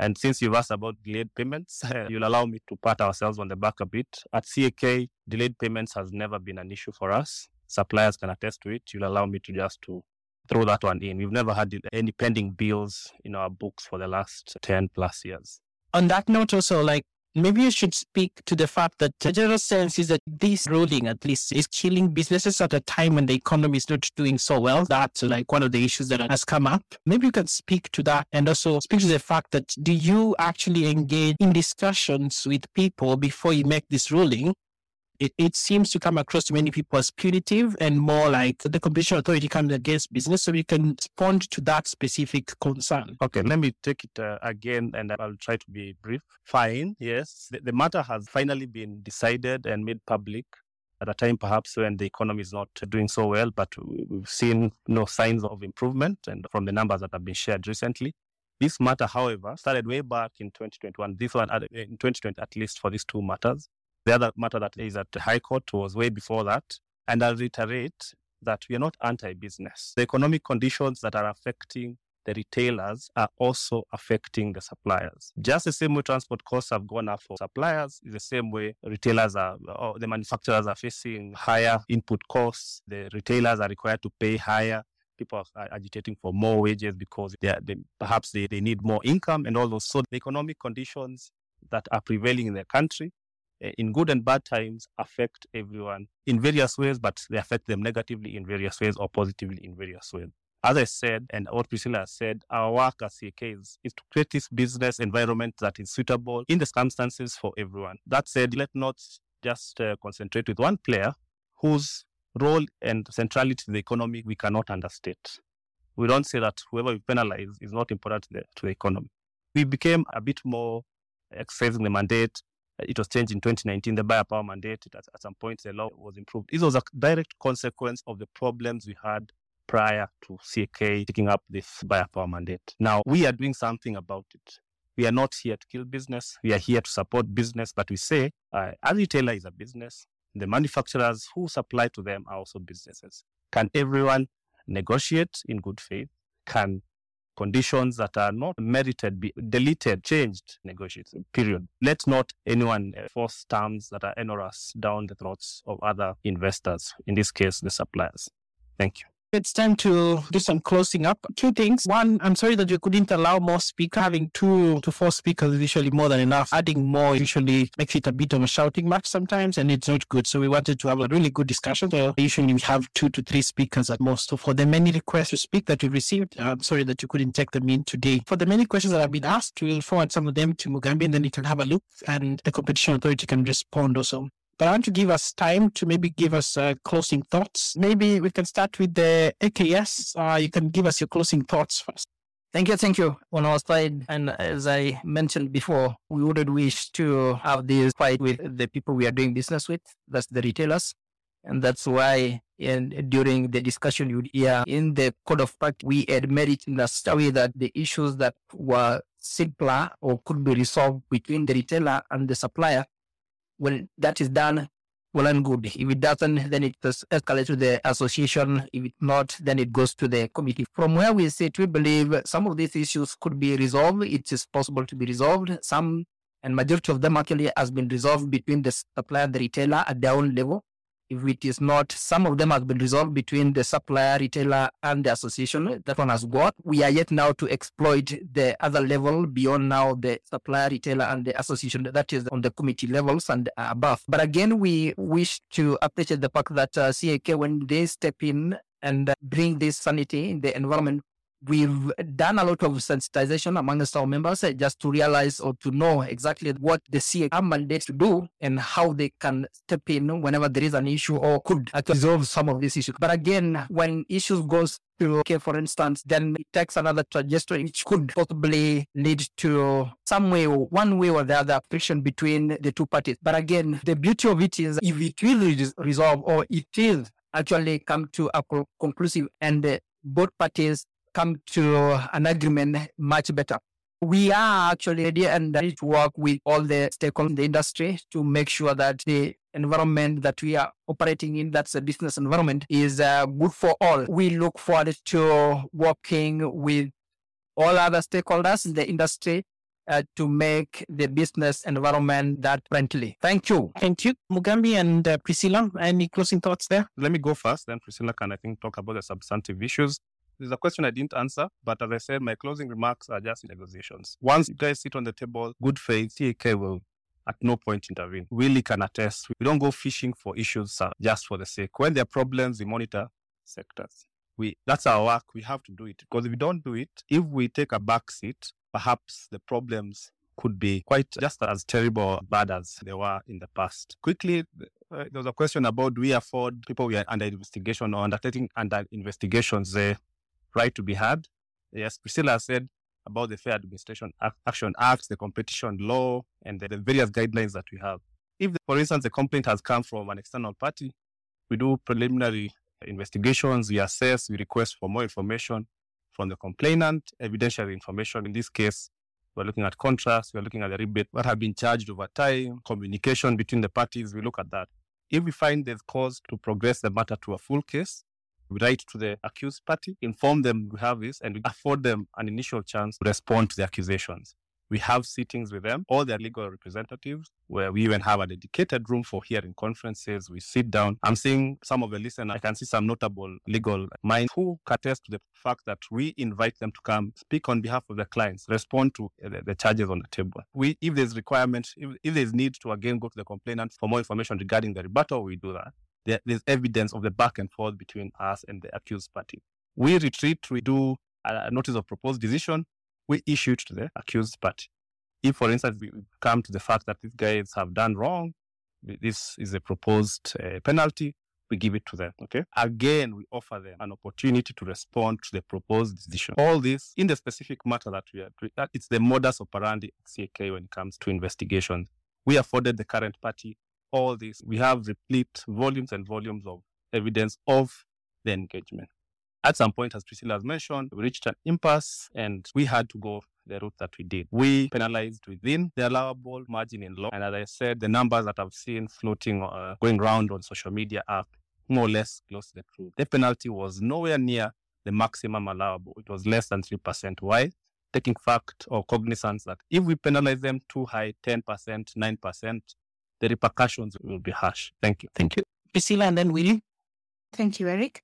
And since you've asked about delayed payments, you'll allow me to pat ourselves on the back a bit. At CAK, delayed payments has never been an issue for us. Suppliers can attest to it. You'll allow me to just to throw that one in. We've never had any pending bills in our books for the last 10 plus years. On that note, also, like Maybe you should speak to the fact that the general sense is that this ruling, at least, is killing businesses at a time when the economy is not doing so well. That's like one of the issues that has come up. Maybe you can speak to that and also speak to the fact that do you actually engage in discussions with people before you make this ruling? It, it seems to come across to many people as punitive and more like the competition authority comes against business. So we can respond to that specific concern. Okay, let me take it uh, again and I'll try to be brief. Fine, yes. The, the matter has finally been decided and made public at a time perhaps when the economy is not doing so well, but we've seen no signs of improvement and from the numbers that have been shared recently. This matter, however, started way back in 2021. This one in 2020, at least for these two matters. The other matter that is at the High Court was way before that. And I'll reiterate that we are not anti business. The economic conditions that are affecting the retailers are also affecting the suppliers. Just the same way transport costs have gone up for suppliers, the same way retailers are, or the manufacturers are facing higher input costs. The retailers are required to pay higher. People are agitating for more wages because they, are, they perhaps they, they need more income and all those. So the economic conditions that are prevailing in the country in good and bad times affect everyone in various ways, but they affect them negatively in various ways or positively in various ways. As I said, and what Priscilla said, our work as CAK is, is to create this business environment that is suitable in the circumstances for everyone. That said, let not just uh, concentrate with one player whose role and centrality to the economy we cannot understate. We don't say that whoever we penalize is not important to the, to the economy. We became a bit more exercising the mandate it was changed in 2019, the buyer power mandate. At, at some point, the law was improved. This was a direct consequence of the problems we had prior to CAK taking up this buyer power mandate. Now, we are doing something about it. We are not here to kill business. We are here to support business. But we say, uh, a retailer is a business. The manufacturers who supply to them are also businesses. Can everyone negotiate in good faith? can conditions that are not merited be deleted, changed, negotiated, period. Let not anyone uh, force terms that are onerous down the throats of other investors, in this case, the suppliers. Thank you. It's time to do some closing up. Two things. One, I'm sorry that you couldn't allow more speakers. Having two to four speakers is usually more than enough. Adding more usually makes it a bit of a shouting match sometimes, and it's not good. So we wanted to have a really good discussion. So usually we have two to three speakers at most. So for the many requests to speak that we received, I'm sorry that you couldn't take them in today. For the many questions that have been asked, we'll forward some of them to Mugambi, and then you can have a look, and the competition authority can respond also. But I want to give us time to maybe give us uh, closing thoughts. Maybe we can start with the AKS. Uh, you can give us your closing thoughts first. Thank you, thank you. On our side, and as I mentioned before, we wouldn't wish to have this fight with the people we are doing business with. That's the retailers. And that's why in, during the discussion you would hear in the code of practice, we admit it in a way that the issues that were simpler or could be resolved between the retailer and the supplier when that is done, well and good. If it doesn't, then it escalates to the association. If it's not, then it goes to the committee. From where we sit, we believe some of these issues could be resolved. It is possible to be resolved. Some and majority of them actually has been resolved between the supplier and the retailer at their own level. If it is not, some of them have been resolved between the supplier, retailer, and the association. That one has got. We are yet now to exploit the other level beyond now the supplier, retailer, and the association. That is on the committee levels and above. But again, we wish to appreciate the fact that uh, CAK, when they step in and bring this sanity in the environment, We've done a lot of sensitization amongst our members uh, just to realize or to know exactly what the CA mandate to do and how they can step in whenever there is an issue or could resolve some of these issues. But again, when issues goes to okay, for instance, then it takes another trajectory which could possibly lead to some way or one way or the other friction between the two parties. But again, the beauty of it is if it will resolve or it will actually come to a conclusive and uh, both parties come to an agreement much better. We are actually ready and ready to work with all the stakeholders in the industry to make sure that the environment that we are operating in, that's a business environment, is uh, good for all. We look forward to working with all other stakeholders in the industry uh, to make the business environment that friendly. Thank you. Thank you, Mugambi and uh, Priscilla. Any closing thoughts there? Let me go first, then Priscilla can, I think, talk about the substantive issues. There's a question I didn't answer, but as I said, my closing remarks are just negotiations. Once you guys sit on the table, good faith, CAK will at no point intervene. Really can attest. We don't go fishing for issues uh, just for the sake. When there are problems, we monitor sectors. We that's our work. We have to do it because if we don't do it, if we take a back seat, perhaps the problems could be quite just as terrible bad as they were in the past. Quickly, uh, there was a question about do we afford people we are under investigation or undertaking under investigations the right to be heard. Yes, Priscilla said about the Fair Administrative Action Act, the competition law, and the, various guidelines that we have. If, for instance, a complaint has come from an external party, we do preliminary investigations, we assess, we request for more information from the complainant, evidentiary information. In this case, we're looking at contracts, we're looking at the rebate, what have been charged over time, communication between the parties, we look at that. If we find there's cause to progress the matter to a full case, we write to the accused party, inform them we have this, and we afford them an initial chance to respond to the accusations. We have sittings with them, all their legal representatives, where we even have a dedicated room for hearing conferences. We sit down. I'm seeing some of the listeners, I can see some notable legal minds who attest to the fact that we invite them to come speak on behalf of the clients, respond to uh, the, the charges on the table. We, if there's requirement, if, if there's need to again go to the complainant for more information regarding the rebuttal, we do that there, there's evidence of the back and forth between us and the accused party. We retreat, we do a notice of proposed decision, we issue it to the accused party. If, for instance, we come to the fact that these guys have done wrong, this is a proposed uh, penalty, we give it to them. Okay. Again, we offer them an opportunity to respond to the proposed decision. All this in the specific matter that we are, that it's the modus operandi CAK when it comes to investigations. We afforded the current party all this. We have replete volumes and volumes of evidence of the engagement. At some point, as Priscilla has mentioned, we reached an impasse and we had to go the route that we did. We penalized within the allowable margin in law. And as I said, the numbers that I've seen floating, uh, going around on social media are more or less close to the truth. The penalty was nowhere near the maximum allowable. It was less than 3%. Why? Taking fact or cognizance that if we penalize them too high, 10%, 9%, the repercussions will be harsh. Thank you. Thank you. Priscilla and then Willy. Thank you, Eric.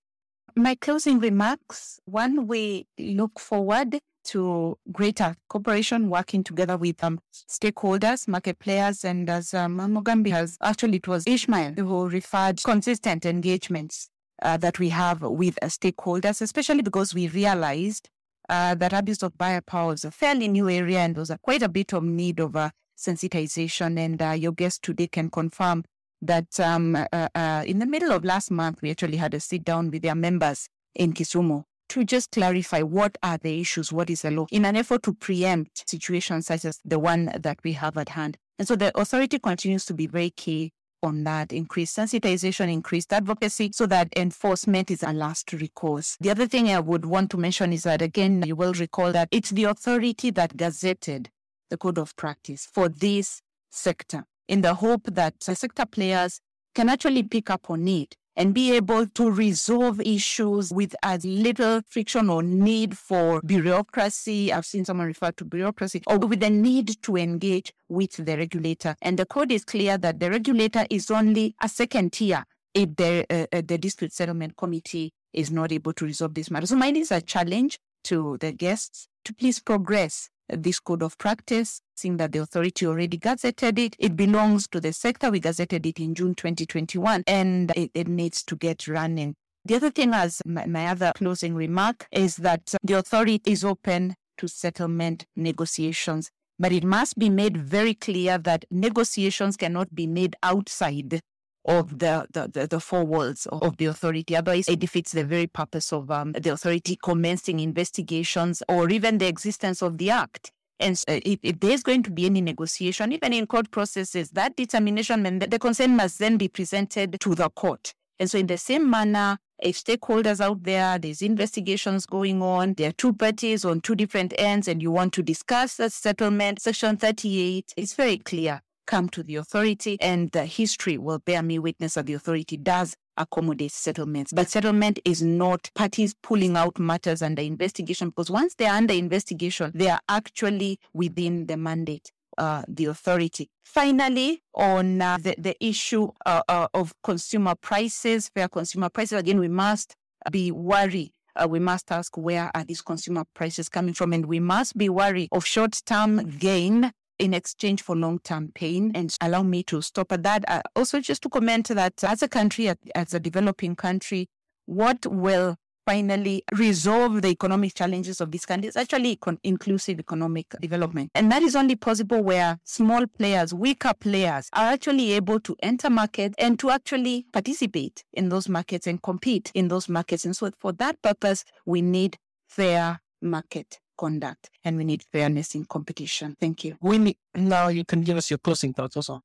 My closing remarks one, we look forward to greater cooperation, working together with um, stakeholders, market players, and as um, Mugambi has actually, it was Ishmail who referred consistent engagements uh, that we have with uh, stakeholders, especially because we realized uh, that abuse of buyer power is a fairly new area and there's a, quite a bit of need of uh, sensitization. And uh, your guest today can confirm that um, uh, uh, in the middle of last month, we actually had a sit down with their members in Kisumu to just clarify what are the issues, what is the law, in an effort to preempt situations such as the one that we have at hand. And so the authority continues to be very key on that increased sensitization, increased advocacy, so that enforcement is a last recourse. The other thing I would want to mention is that, again, you will recall that it's the authority that gazetted the code of practice for this sector in the hope that the sector players can actually pick up on it and be able to resolve issues with as little friction or need for bureaucracy. I've seen someone refer to bureaucracy or with the need to engage with the regulator. And the code is clear that the regulator is only a second tier if the, uh, uh the dispute settlement committee is not able to resolve this matter. So mine is a challenge to the guests to please progress this code of practice, seeing that the authority already gazetted it. It belongs to the sector. We gazetted it in June 2021 and it, it needs to get running. The other thing, as my, my other closing remark, is that the authority is open to settlement negotiations, but it must be made very clear that negotiations cannot be made outside of the, the, the, the, four walls of the authority. Otherwise, it defeats the very purpose of um, the authority commencing investigations or even the existence of the act. And uh, if, if, there's going to be any negotiation, even in court processes, that determination and the consent must then be presented to the court. And so, in the same manner, if stakeholders out there, there's investigations going on, there are two parties on two different ends, and you want to discuss a settlement, Section 38 is very clear come to the authority, and the history will bear me witness that the authority does accommodate settlements. But settlement is not parties pulling out matters under investigation because once they're under investigation, they are actually within the mandate. Uh, the authority. Finally, on uh, the, the issue uh, uh of consumer prices, fair consumer prices, again, we must be worried uh, we must ask where are these consumer prices coming from and we must be worried of short-term gain in exchange for long term pain. And allow me to stop at that. Uh, also, just to comment that as a country, as a developing country, what will finally resolve the economic challenges of this country is actually con- inclusive economic development. And that is only possible where small players, weaker players are actually able to enter markets and to actually participate in those markets and compete in those markets. And so for that purpose, we need fair market conduct and we need fairness in competition. Thank you. Willy, now you can give us your closing thoughts also.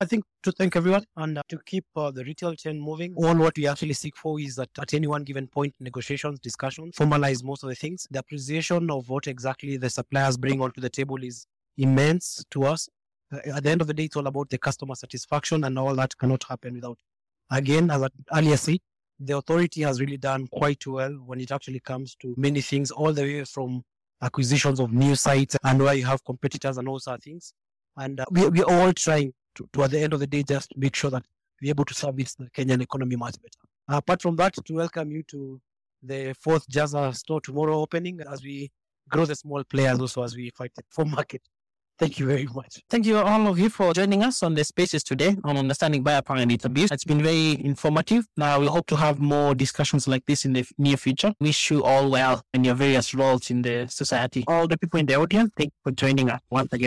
I think to thank everyone and uh, to keep uh, the retail chain moving. All what we actually seek for is that at any one given point, negotiations, discussions, formalize most of the things. The appreciation of what exactly the suppliers bring onto the table is immense to us. Uh, at the end of the day, it's all about the customer satisfaction, and all that cannot happen without. Again, as I earlier said, the authority has really done quite well when it actually comes to many things, all the way from acquisitions of new sites and where you have competitors and all of things. And uh, we, we're all trying to, to, at the end of the day, just make sure that we're able to service the Kenyan economy much better. Apart from that, to welcome you to the fourth Jazza store tomorrow opening as we grow the small players also as we fight for market. Thank you very much. Thank you all of you for joining us on the spaces today on understanding power and its abuse. It's been very informative. Now we hope to have more discussions like this in the near future. Wish you all well in your various roles in the society. All the people in the audience, thank you for joining us once again.